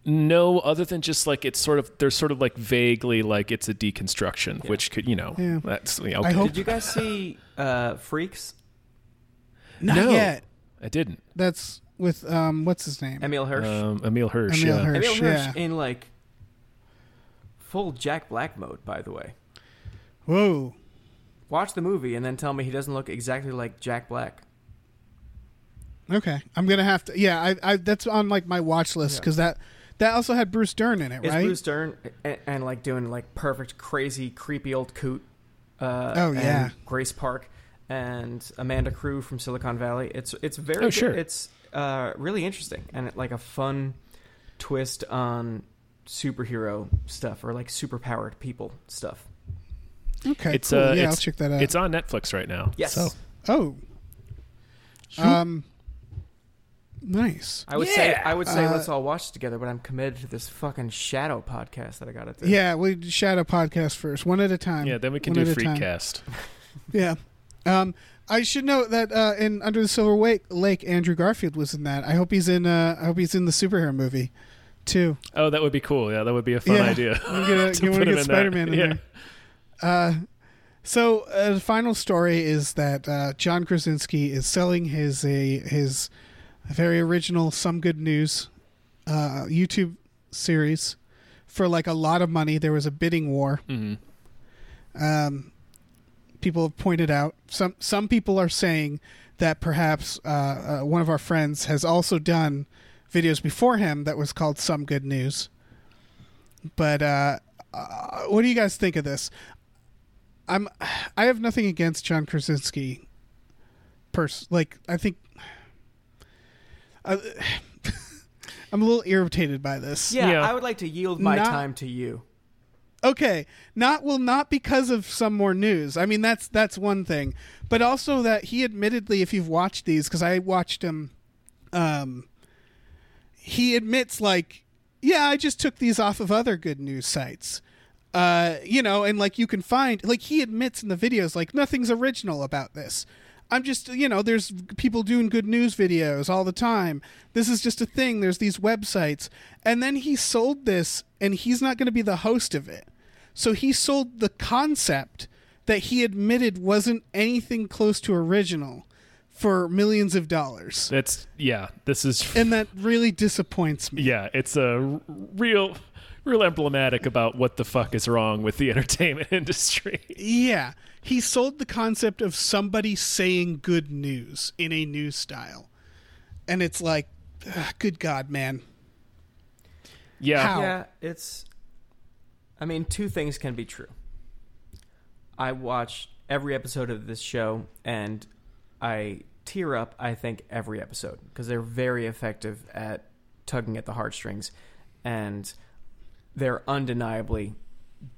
A: No, other than just like it's sort of there's sort of like vaguely like it's a deconstruction, which could you know
C: Yeah.
A: that's you know,
C: I hope
D: Did you guys see uh, Freaks?
C: not
A: No.
C: yet.
A: I didn't.
C: That's with um, what's his name?
D: Emile Hirsch.
A: Um, Emile Hirsch.
C: Emile
A: yeah.
C: Hirsch.
D: Emile Hirsch
C: yeah.
D: in like full Jack Black mode, by the way.
C: Whoa.
D: Watch the movie and then tell me he doesn't look exactly like Jack Black.
C: Okay, I'm gonna have to. Yeah, I, I that's on like my watch list
D: Yeah.
C: because that that also had Bruce Dern in it,
D: It's
C: right?
D: Bruce Dern and, and like doing like perfect, crazy, creepy old coot. Uh,
C: Oh,
D: and
C: yeah.
D: Grace Park and Amanda Crew from Silicon Valley. It's it's very
A: Oh, sure.
D: It's uh, really interesting and like a fun twist on superhero stuff or like superpowered people stuff.
C: okay,
A: It's
C: cool.
A: uh,
C: yeah,
A: it's,
C: I'll check that out.
A: It's on Netflix right now.
D: Yes,
A: So
C: oh, um, nice.
D: I would say
A: Yeah.
D: I would say
C: Uh,
D: let's all watch it together, but I'm committed to this fucking Shadow podcast that I got to do.
C: Yeah, we shadow podcast first, one at a time.
A: yeah, then we can
C: One
A: do
C: at a time.
A: Freakcast.
C: Yeah. Um, I should note that uh, in Under the Silver Lake, Lake, Andrew Garfield was in that. I hope he's in. Uh, I hope he's in the superhero movie, too.
A: Oh, that would be cool. Yeah, that would be a fun
C: Yeah.
A: idea.
C: You get,
A: To
C: you want
A: put
C: to
A: him
C: get
A: in
C: Spider
A: that.
C: Man in
A: Yeah.
C: there. Uh, so uh, the final story is that uh, John Krasinski is selling his a his very original Some Good News uh, YouTube series for like a lot of money. There was a bidding war.
A: Mhm.
C: Um, people have pointed out some some people are saying that perhaps uh, uh, one of our friends has also done videos before him that was called Some Good News. But uh, uh, what do you guys think of this? I'm I have nothing against John Krasinski. Pers like I think uh, I'm a little irritated by this.
D: Yeah,
A: Yeah.
D: I would like to yield my
C: Not-
D: time to you.
C: okay not well not because of some more news i mean that's that's one thing but also that he admittedly if you've watched these because i watched him um he admits like yeah i just took these off of other good news sites uh you know and like you can find like he admits in the videos like nothing's original about this i'm just you know there's people doing good news videos all the time this is just a thing there's these websites and then he sold this and he's not going to be the host of it. So he sold the concept that he admitted wasn't anything close to original for millions of dollars.
A: That's yeah. This is
C: And that really disappoints me.
A: yeah. It's a real, real emblematic about what the fuck is wrong with the entertainment industry.
C: Yeah. He sold the concept of somebody saying good news in a news style. And it's like, ugh, good God, man.
A: Yeah.
C: How?
D: Yeah, it's. I mean, two things can be true. I watch every episode of this show and I tear up, I think, every episode because they're very effective at tugging at the heartstrings and they're undeniably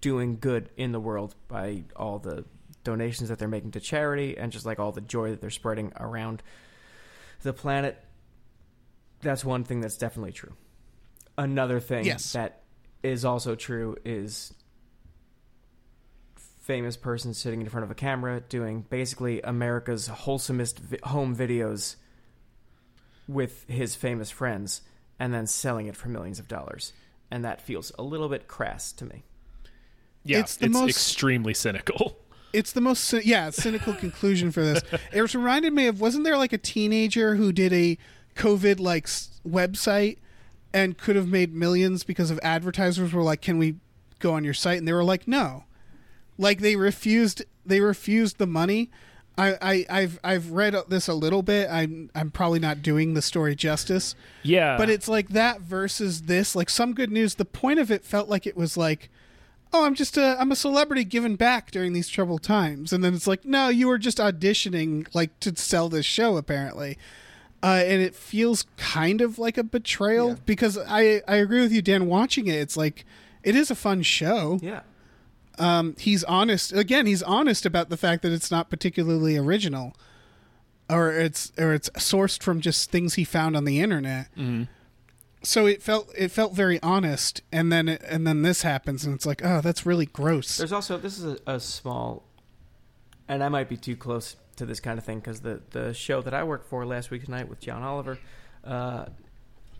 D: doing good in the world by all the donations that they're making to charity and just like all the joy that they're spreading around the planet. That's one thing that's definitely true. Another thing
C: Yes.
D: that is also true is famous person sitting in front of a camera doing basically America's wholesomest vi- home videos with his famous friends and then selling it for millions of dollars. And that feels a little bit crass to me.
A: Yeah.
C: It's
A: It's,
C: most-
A: extremely cynical.
C: It's the most yeah cynical conclusion for this. It reminded me of wasn't there like a teenager who did a COVID like website and could have made millions because of advertisers were like, "Can we go on your site?" And they were like, "No," like they refused. They refused the money. I, I I've I've read this a little bit. I'm I'm probably not doing the story justice,
A: Yeah.
C: but it's like that versus this. Like some good news. The point of it felt like it was like oh, I'm just a I'm a celebrity giving back during these troubled times, and then it's like, no, you were just auditioning like to sell this show apparently, uh, and it feels kind of like a betrayal
D: Yeah.
C: because I I agree with you, Dan. Watching it, it's like it is a fun show.
D: Yeah.
C: Um, he's honest again. He's honest about the fact that it's not particularly original, or it's or it's sourced from just things he found on the internet. So it felt it felt very honest, and then it, and then this happens, and it's like, oh, that's really gross.
D: There's also this is a, a small, and I might be too close to this kind of thing because the the show that I worked for last week tonight with John Oliver, uh,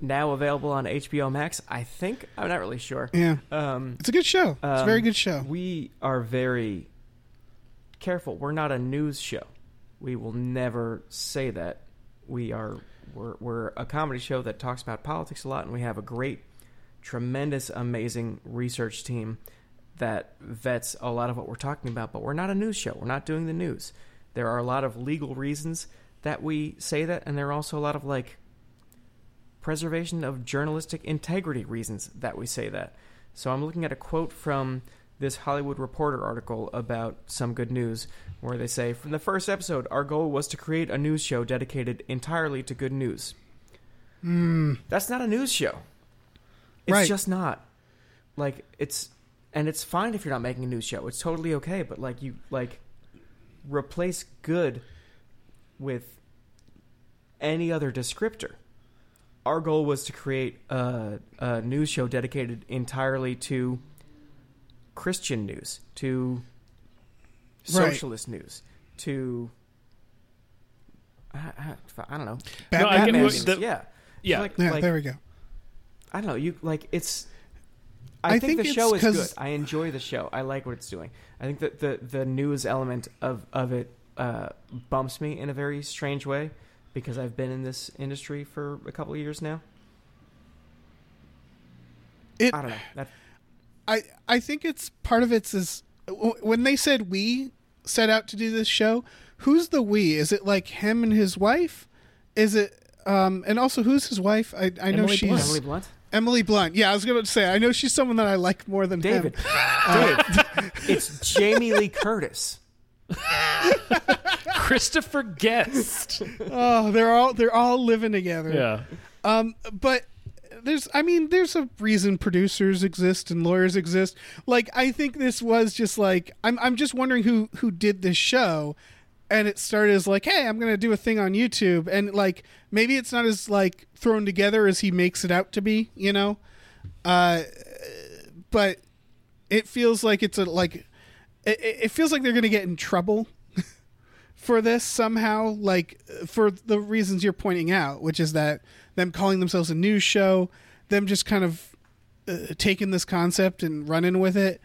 D: now available on HBO Max. I think I'm not really sure.
C: yeah,
D: Um,
C: it's a good show. it's a
D: Um,
C: very good show.
D: we are very careful. We're not a news show. We will never say that. We are we're we're a comedy show that talks about politics a lot, and we have a great, tremendous, amazing research team that vets a lot of what we're talking about. But we're not a news show. We're not doing the news. There are a lot of legal reasons that we say that, and there are also a lot of like preservation of journalistic integrity reasons that we say that. So I'm looking at a quote from this Hollywood Reporter article about some good news where they say from the first episode our goal was to create a news show dedicated entirely to good news. Hmm. That's not a news show. It's
C: Right.
D: just not. Like it's and it's fine if you're not making a news show. It's totally okay, but like you like replace good with any other descriptor. Our goal was to create a, a news show dedicated entirely to Christian news, to
C: Right.
D: socialist news, to I, I, I don't know.
C: Bat-
A: No, I get
C: Batman
A: what-
C: news.
A: the-
D: yeah,
A: yeah.
D: Like,
C: yeah,
D: like,
C: there we go.
D: I don't know. You like it's. I,
C: I
D: think,
C: think
D: the
C: it's
D: show is
C: 'cause-
D: good. I enjoy the show. I like what it's doing. I think that the the news element of of it uh, bumps me in a very strange way because I've been in this industry for a couple of years now.
C: It
D: I don't know. That,
C: I I think it's part of it's is when they said we set out to do this show. Who's the we? Is it like him and his wife? Is it um and also who's his wife? I I know
A: Emily
C: she's
A: Blunt.
D: Emily Blunt,
C: Emily Blunt. Yeah, I was going to say I know she's someone that I like more than
D: David,
C: him.
D: Dave, it's Jamie Lee Curtis.
A: Christopher Guest.
C: Oh, they're all they're all living together.
A: yeah.
C: Um, but there's, I mean, there's a reason producers exist and lawyers exist. Like, I think this was just like, I'm, I'm just wondering who, who did this show, and it started as like, hey, I'm gonna do a thing on YouTube, and like, maybe it's not as like thrown together as he makes it out to be, you know. Uh, but it feels like it's a like, it, it feels like they're gonna get in trouble for this somehow, like for the reasons you're pointing out, which is that them calling themselves a news show, them just kind of uh, taken this concept and running with it.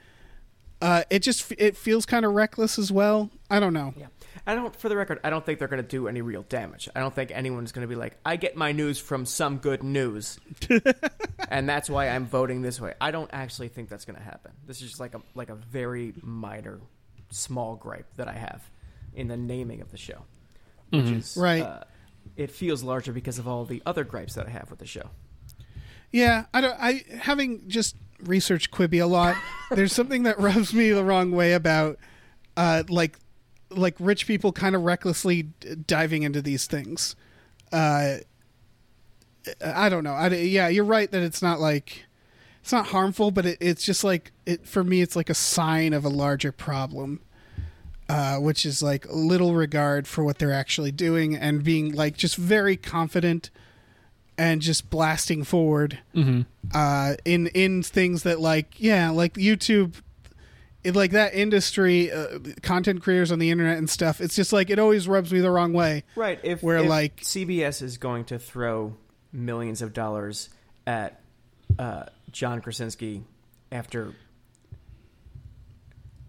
C: Uh, it just it feels kind of reckless as well. I don't know.
D: Yeah. I don't, for the record, I don't think they're going to do any real damage. I don't think anyone's going to be like, I get my news from some good news, and that's why I'm voting this way. I don't actually think that's going to happen. This is just like a like a very minor, small gripe that I have in the naming of the show, which is
C: Right.
D: Uh, it feels larger because of all the other gripes that I have with the show.
C: Yeah, I don't. I having just researched Quibi a lot. there's something that rubs me the wrong way about, uh, like, like rich people kind of recklessly d- diving into these things. Uh, I don't know. I, yeah, you're right that it's not like it's not harmful, but it, it's just like it for me. It's like a sign of a larger problem. Uh, which is like little regard for what they're actually doing and being like just very confident and just blasting forward uh, in in things that like yeah like YouTube it, like that industry uh, content creators on the internet and stuff it's just like it always rubs me the wrong way
D: Right. If
C: Where,
D: if
C: like-
D: CBS is going to throw millions of dollars at uh, John Krasinski after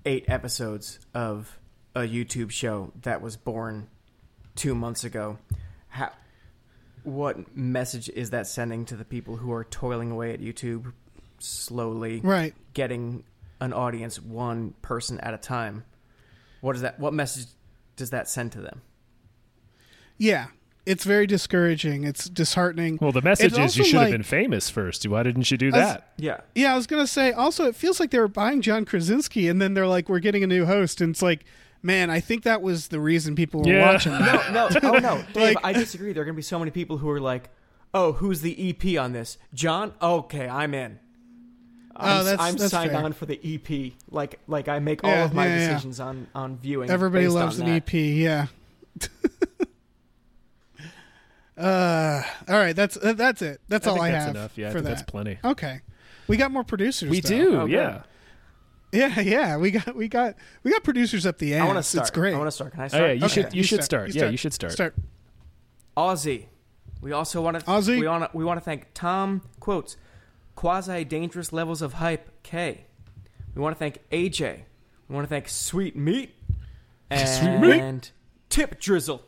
D: eight episodes of a YouTube show that was born two months ago, how, what message is that sending to the people who are toiling away at YouTube slowly,
C: right
D: getting an audience one person at a time? What is that? What message does that send to them?
C: yeah it's very discouraging it's disheartening
A: Well, the message
C: It's
A: is you
C: also
A: should have been famous first. Why didn't you do
C: I was-
A: that?
D: Yeah.
C: yeah i was gonna say also it feels like they were buying john krasinski and then they're like we're getting a new host and it's like man i think that was the reason people were
A: Yeah.
C: watching that.
D: No, no, oh no, Dave.
C: Like-
D: I disagree. There are going to be so many people who are like, "Oh, who's the EP on this? John? Okay, I'm in. I'm,
C: Oh, that's-
D: I'm
C: that's
D: signed
C: fair.
D: on for the EP. Like, like I make all of my
C: yeah, yeah.
D: decisions on on viewing.
C: Everybody
D: based
C: loves
D: on
C: an
D: that.
C: EP, yeah. uh, all right, that's uh, that's it. That's
A: I
C: all
A: think
C: I
A: that's
C: have
A: enough. Yeah, I
C: for
A: think
C: that.
A: that's plenty.
C: Okay, we got more producers.
A: We
C: though.
A: do,
D: Oh,
A: yeah.
C: Yeah, yeah. We got we got we got producers up the ass.
D: I want to start.
C: It's great.
D: I want to start. Can I
A: Oh,
D: start?
A: yeah, you
C: Okay,
A: should. You, should start. Yeah, you should start.
C: Start.
D: Aussie. We also want to.
C: Aussie.
D: We want to. We want to thank Tom quotes quasi dangerous levels of hype K. We want to thank AJ. We want to thank Sweet Meat and
A: Meat.
D: Tip Drizzle.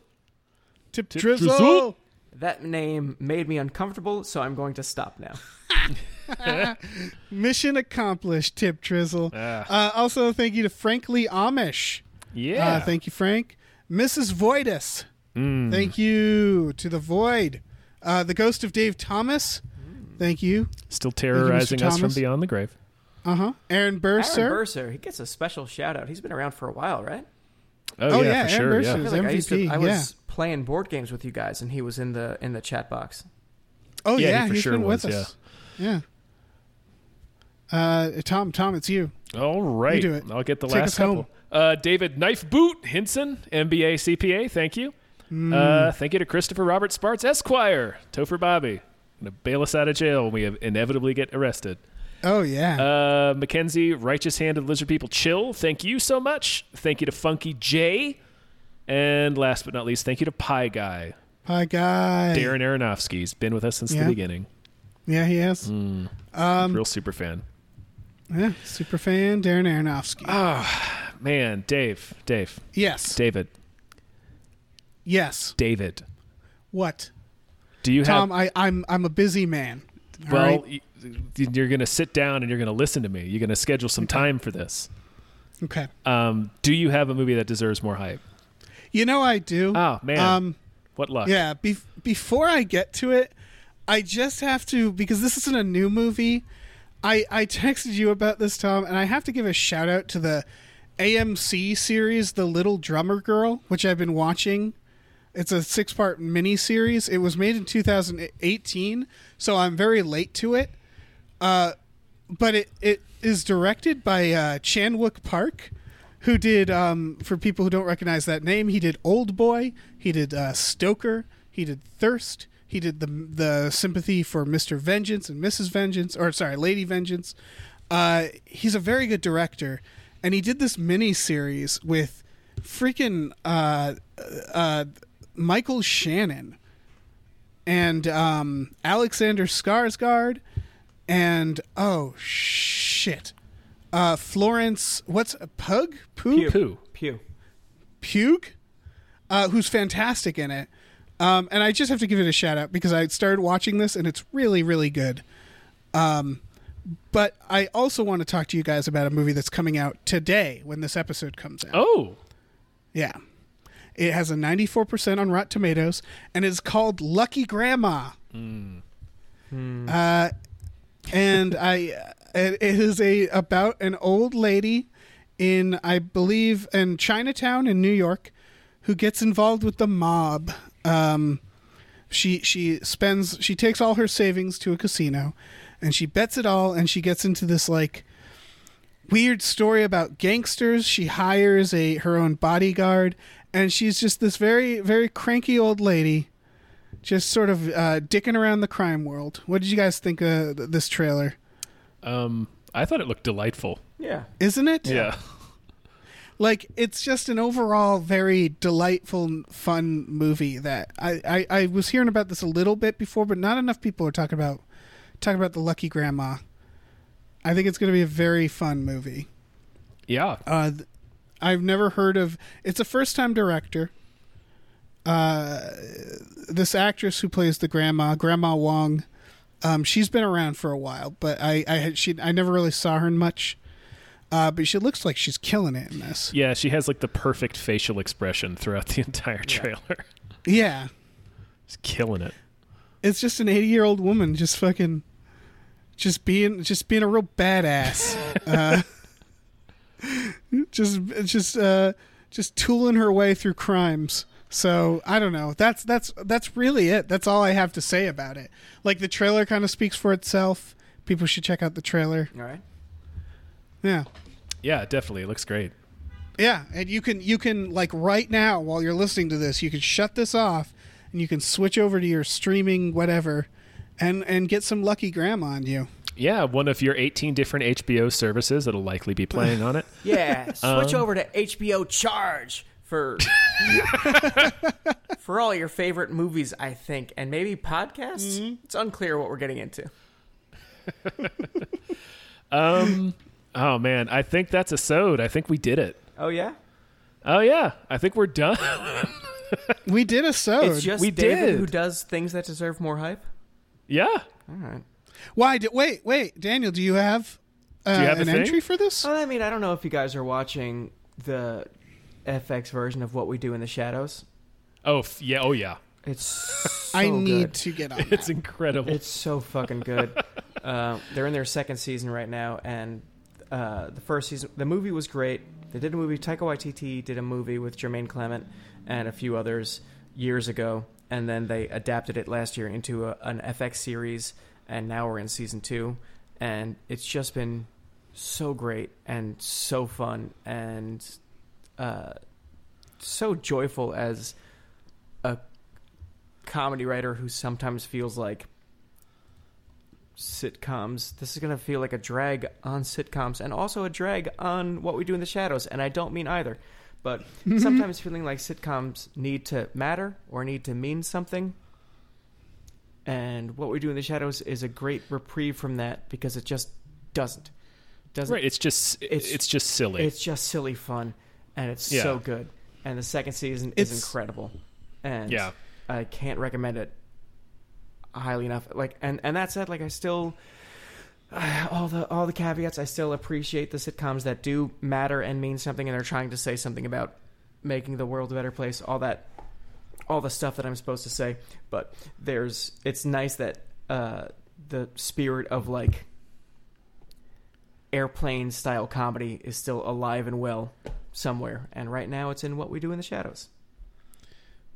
C: Tip,
A: Tip
C: drizzle.
A: drizzle.
D: That name made me uncomfortable, so I'm going to stop now.
C: Mission accomplished. Tip drizzle.
A: Ah.
C: Uh, also, thank you to Frankly Amish.
A: Yeah.
C: Uh, thank you, Frank. Mrs. Voidus.
A: Mm.
C: Thank you to the Void. Uh, the Ghost of Dave Thomas. Thank you.
A: Still terrorizing
C: Mr.
A: us from beyond the grave.
C: Uh huh. Aaron Burser.
D: Aaron Burser, he gets a special shout out. He's been around for a while, right?
A: Oh,
C: Oh,
A: yeah,
C: yeah,
A: for
C: Aaron
A: sure.
C: Burser.
A: Yeah.
D: I
C: His
D: feel like I used to.
C: MVP,
D: I
C: yeah.
D: was playing board games with you guys, and he was in the in the chat box.
C: Oh
A: Yeah, he
C: yeah,
A: for
C: he's
A: sure
C: been
A: was,
C: with us. Yeah. Uh, Tom, Tom, it's you.
A: All right.
C: do it.
A: I'll get the
C: Take
A: last couple. Uh, David Knife Boot Hinson, MBA CPA. Thank you.
C: Hmm.
A: Uh, thank you to Christopher Robert Sparts Esquire, Topher Bobby. Gonna bail us out of jail when we inevitably get arrested.
C: Oh yeah.
A: Uh, Mackenzie, Righteous Handed Lizard People Chill. Thank you so much. Thank you to Funky J. And last but not least, thank you to Pie Guy.
C: Pie guy.
A: Darren Aronofsky's been with us since
C: Yeah.
A: the beginning.
C: Yeah, he is.
A: Mm.
C: Um,
A: Real super fan.
C: yeah, super fan Darren Aronofsky.
A: Oh man, Dave, Dave,
C: yes.
A: David,
C: Yes.
A: David.
C: What?
A: Do you
C: Tom,
A: have?
C: I, I'm I'm a busy man.
A: well,
C: right?
A: you're going to sit down and you're going to listen to me. You're going to schedule some time for this.
C: Okay.
A: Um, do you have a movie that deserves more hype?
C: You know I do.
A: Oh man,
C: Um.
A: what luck!
C: Yeah. Be- before I get to it, I just have to because this isn't a new movie. I I texted you about this, Tom, and I have to give a shout out to the AMC series, The Little Drummer Girl, which I've been watching. It's a six part mini series. It was made in 2018, so I'm very late to it. Uh, but it, it is directed by uh, Chan Wook Park, who did, um, for people who don't recognize that name, he did Old Boy, he did uh, Stoker, he did Thirst, he did the the sympathy for Mr. Vengeance and Mrs. Vengeance, or sorry, Lady Vengeance. Uh, he's a very good director, and he did this mini series with freaking uh, uh, Michael Shannon and um, Alexander Skarsgård and oh shit, uh, Florence, what's Pug? Pug?
A: Pooh.
D: Pew.
C: Pug, uh, who's fantastic in it. Um, and I just have to give it a shout out because I started watching this and it's really, really good. Um, but I also want to talk to you guys about a movie that's coming out today when this episode comes out.
A: Oh,
C: Yeah. It has a 94% on Rotten Tomatoes and it's called Lucky Grandma. Uh, and I it, it is a about an old lady in I believe in Chinatown in New York who gets involved with the mob. Um, she she spends she takes all her savings to a casino and she bets it all and she gets into this like weird story about gangsters. She hires a her own bodyguard, and she's just this very very cranky old lady, just sort of uh, dicking around the crime world. What did you guys think of th- this trailer?
A: um, I thought it looked delightful.
D: Yeah.
C: Isn't it?
A: Yeah.
C: Like it's just an overall very delightful, fun movie that I, I I was hearing about this a little bit before, but not enough people are talking about talking about the Lucky Grandma. I think it's going to be a very fun movie.
A: Yeah.
C: Uh, th- I've never heard of. It's a first-time director. Uh, this actress who plays the grandma, Grandma Wong, um, she's been around for a while, but I, I had she, I never really saw her in much. Uh, but she looks like she's killing it in this.
A: Yeah, she has like the perfect facial expression throughout the entire trailer.
C: Yeah,
A: She's killing it.
C: it's just an eighty-year-old woman just fucking, just being, just being a real badass. uh, just, just, uh, just tooling her way through crimes. So I don't know. That's that's that's really it. That's all I have to say about it. Like the trailer kind of speaks for itself. People should check out the trailer.
D: All right.
C: Yeah.
A: Yeah, definitely. It looks great.
C: Yeah, and you can you can like right now while you're listening to this, you can shut this off and you can switch over to your streaming whatever and and get some lucky grandma on you.
A: Yeah, one of your 18 different HBO services that'll likely be playing on it.
D: Yeah. Switch
A: Um,
D: over to HBO Charge for for all your favorite movies, I think, and maybe podcasts.
C: Mm-hmm.
D: It's unclear what we're getting into.
A: Um, oh man, I think that's a sode. I think we did it.
D: Oh yeah.
A: Oh yeah, I think we're done.
C: We did a sode.
D: It's just
A: we
D: David
A: did.
D: who does things that deserve more hype.
A: yeah.
D: All right.
C: Why did wait, wait, Daniel, do you have uh,
A: you have
C: an entry for this?
D: Well, I mean, I don't know if you guys are watching the FX version of What We Do in the Shadows.
A: Oh f- yeah. Oh yeah.
D: It's so
C: I need
D: good.
C: to get on.
A: It's
C: that.
A: incredible.
D: It's so fucking good. uh, they're in their second season right now, and uh, the first season, the movie was great. They did a movie. Taika Waititi did a movie with Jermaine Clement and a few others years ago, and then they adapted it last year into a, an FX series, and now we're in season two, and it's just been so great and so fun and uh, so joyful as a comedy writer who sometimes feels like sitcoms. This is going to feel like a drag on sitcoms and also a drag on what we do in the shadows. And I don't mean either. But sometimes feeling like sitcoms need to matter or need to mean something. And what we do in the shadows is a great reprieve from that because it just doesn't. Doesn't
A: right. It's just it's,
D: it's-
A: just silly.
D: it's just silly fun, and it's
A: Yeah.
D: so good. And the second season is incredible, and
A: Yeah.
D: I can't recommend it highly enough. Like, and and that said, like I still all the all the caveats. I still appreciate the sitcoms that do matter and mean something, and they're trying to say something about making the world a better place. All that, all the stuff that I'm supposed to say. But there's, it's nice that uh, the spirit of like airplane style comedy is still alive and well somewhere. And right now, it's in what we do in the shadows.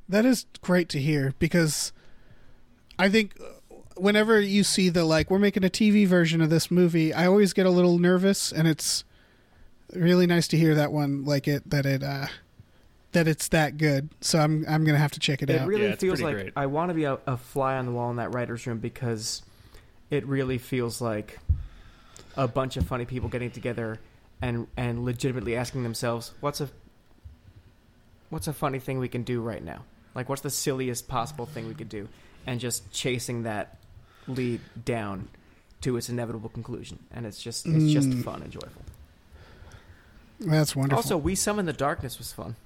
C: That is great to hear because I think uh, whenever you see the like we're making a TV version of this movie, I always get a little nervous and it's really nice to hear that one like it that it uh that it's that good. So I'm I'm going to have to check it,
D: It
C: out.
D: It really
A: Yeah,
D: feels like
A: great.
D: I want to be a, a fly on the wall in that writer's room because it really feels like a bunch of funny people getting together and and legitimately asking themselves, "What's a what's a funny thing we can do right now? Like, what's the silliest possible thing we could do?" And just chasing that lead down to its inevitable conclusion, and it's just it's just
C: Mm.
D: fun and joyful.
C: That's wonderful.
D: Also, We Summon the Darkness was fun.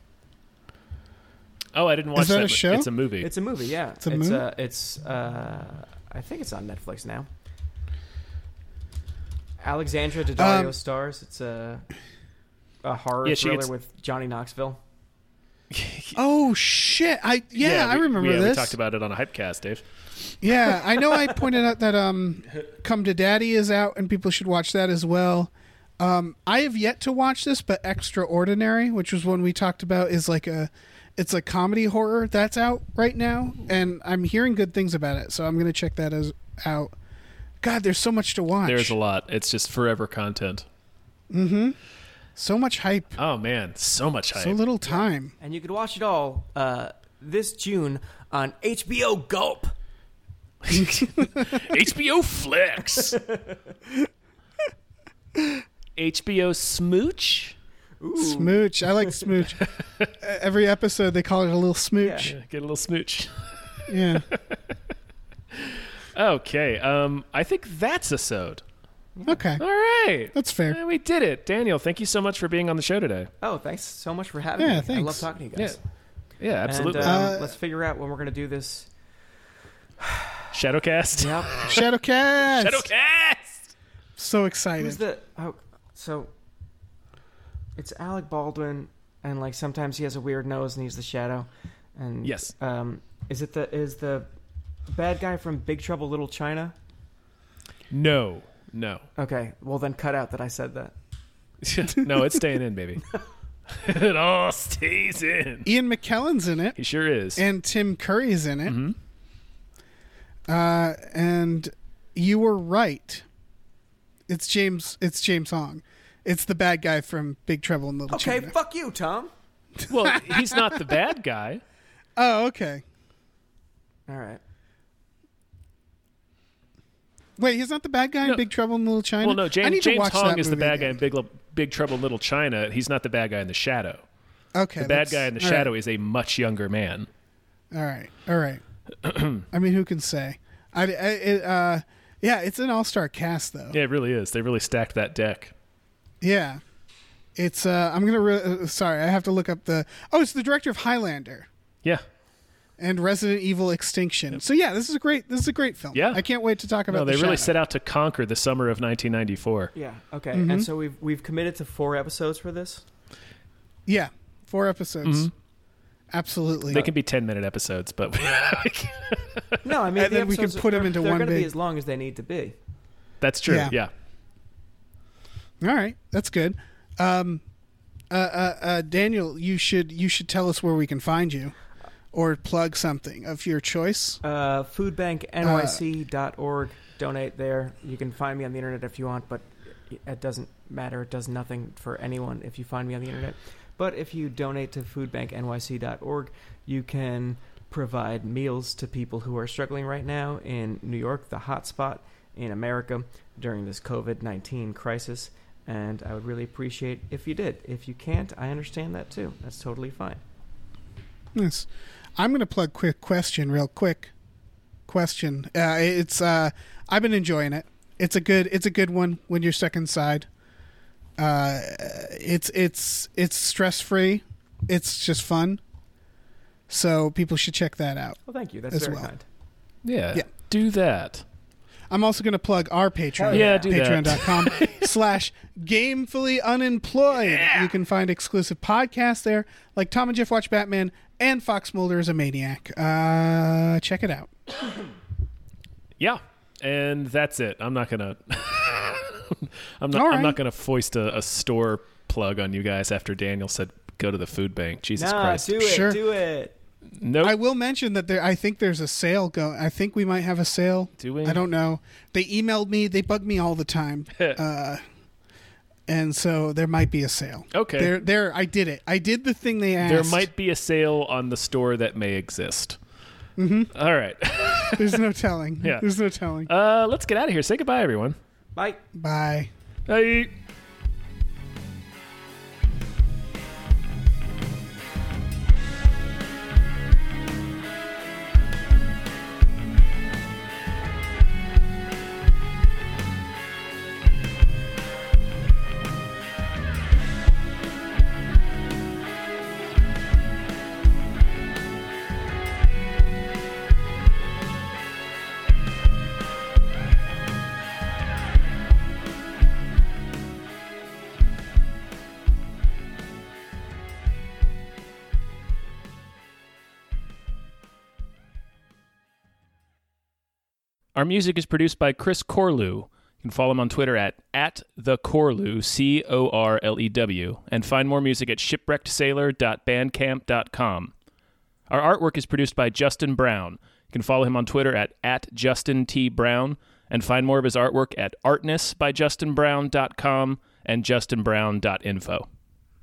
A: Oh, I didn't watch
C: that a show?
A: It's a movie.
D: It's a movie, yeah.
C: It's a
D: it's,
C: movie?
D: Uh, it's uh, I think it's on Netflix now. Alexandra Daddario
C: Um,
D: stars. It's a a horror
A: Yeah,
D: thriller
A: gets-
D: with Johnny Knoxville.
C: oh shit! I yeah, I
A: we-
C: remember
A: yeah,
C: this.
A: We talked about it on a hypecast, Dave.
C: Yeah, I know. I pointed out that um, "Come to Daddy" is out, and people should watch that as well. Um, I have yet to watch this, but "Extraordinary," which was one we talked about, is like a, it's a comedy horror that's out right now, and I'm hearing good things about it, so I'm gonna check that as out. God, there's so much to watch.
A: There's a lot. It's just forever content. Mm-hmm.
C: So much hype,
A: Oh man, so much hype.
C: so little time.
D: And you could watch it all uh, this June on HBO Gulp.
A: HBO Flex. HBO Smooch.
C: Smooch, I like smooch. Every episode they call it a little smooch.
A: Yeah, get a little smooch.
C: Yeah.
A: Okay, um, I think that's a sode.
C: Okay,
A: All right,
C: that's fair.
A: Yeah, we did it. Daniel, thank you so much for being on the show today.
D: Oh, thanks so much for having
C: Yeah,
D: me. I
C: thanks.
D: love talking to you guys.
A: Yeah, absolutely.
D: And, um,
C: Uh,
D: let's figure out when we're going to do this.
A: Shadowcast.
D: Yep.
C: Shadowcast.
A: Shadowcast.
C: So excited.
D: Who's
C: excited.
D: the? Oh, so it's Alec Baldwin, and like sometimes he has a weird nose and he's the shadow. And
A: Yes.
D: um, is it the is the bad guy from Big Trouble Little China?
A: No, no,
D: Okay, well then cut out that I said that.
A: no. It's staying in, baby. it all stays in.
C: Ian McKellen's in it,
A: He sure is.
C: and Tim Curry's in it.
A: Mhm.
C: Uh, and you were right. It's James. It's James Hong. It's the bad guy from Big Trouble in Little
D: Okay,
C: China.
D: Okay, fuck you, Tom.
A: Well, he's not the bad guy.
C: oh, okay.
D: All right.
C: Wait, he's not the bad guy
A: No.
C: in Big Trouble in Little China.
A: Well, no. James, James Hong
C: that
A: is the
C: movie
A: bad guy in. Big, Big Trouble in Little China. He's not the bad guy in the Shadow.
C: Okay,
A: The bad guy in the
C: all right.
A: Shadow is a much younger man.
C: All right, all right. I mean, who can say? I, I it, uh, yeah, it's an all-star cast though.
A: Yeah, it really is. They really stacked that deck.
C: Yeah. It's uh I'm going to re- uh, sorry, I have to look up the Oh, it's the director of Highlander
A: Yeah.
C: and Resident Evil Extinction. So yeah, this is a great this is a great film.
A: Yeah.
C: I can't wait to talk about
A: No, they
C: The
A: really
C: Shadow.
A: set out to conquer the summer of 1994.
D: Yeah. Okay.
C: Mm-hmm.
D: And so we've we've committed to four episodes for this.
C: Yeah, four episodes.
A: Mhm.
C: Absolutely.
A: They can be 10 minute episodes, but
D: No, I mean
C: And
D: the
C: then we can
D: episodes,
C: put 'em
D: they're-
C: into
D: they're
C: one
D: gonna be as long as they need to be.
A: that's true.
C: Yeah.
A: Yeah.
C: All right, that's good. Um uh, uh, uh, Daniel, you should you should tell us where we can find you, or plug something of your choice.
D: Uh, foodbanknyc.org. Donate there. You can find me on the internet if you want, but it doesn't matter. It does nothing for anyone if you find me on the internet. But if you donate to foodbanknyc.org, you can provide meals to people who are struggling right now in New York, the hotspot in America during this COVID 19 crisis. And I would really appreciate if you did. If you can't, I understand that too. That's totally fine.
C: Yes. I'm going to plug quick question real quick. Question. Uh, it's uh, I've been enjoying it. It's a good it's a good one when you're stuck inside. Uh, it's it's it's stress free. It's just fun. So people should check that out.
D: Well, thank you. That's
C: As
D: very
C: well.
D: kind.
A: Yeah.
C: Yeah.
A: Do that.
C: I'm also going to plug our Patreon.
A: Yeah, do that.
C: Patreon.com slash gamefully unemployed. You can find exclusive podcasts there, like Tom and Jeff Watch Batman and Fox Mulder is a Maniac. Uh, check it out.
A: Yeah. And that's it. I'm not going to. I'm not.
C: All
A: I'm
C: right.
A: not going to foist a, a store plug on you guys after Daniel said go to the food bank. Jesus
D: Nah,
A: Christ.
D: do it.
C: Sure.
D: Do it.
A: Nope.
C: I will mention that there. I think there's a sale going. I think we might have a sale.
A: Do we?
C: I don't know. They emailed me. They bug me all the time. uh, and so there might be a sale.
A: Okay.
C: There, there. I did it. I did the thing they asked.
A: there might be a sale on the store that may exist. Mm-hmm. All right.
C: There's no telling.
A: Yeah.
C: There's no telling.
A: Uh, let's get out of here. Say goodbye, everyone.
D: Bye.
C: Bye.
A: Bye. Our music is produced by Chris Corlew. You can follow him on Twitter at, at the Corlew, C O R L E W, and find more music at shipwreckedsailor.bandcamp.com. Our artwork is produced by Justin Brown. You can follow him on Twitter at, at Justin T. Brown and find more of his artwork at artnessbyjustinbrown.com and justinbrown.info.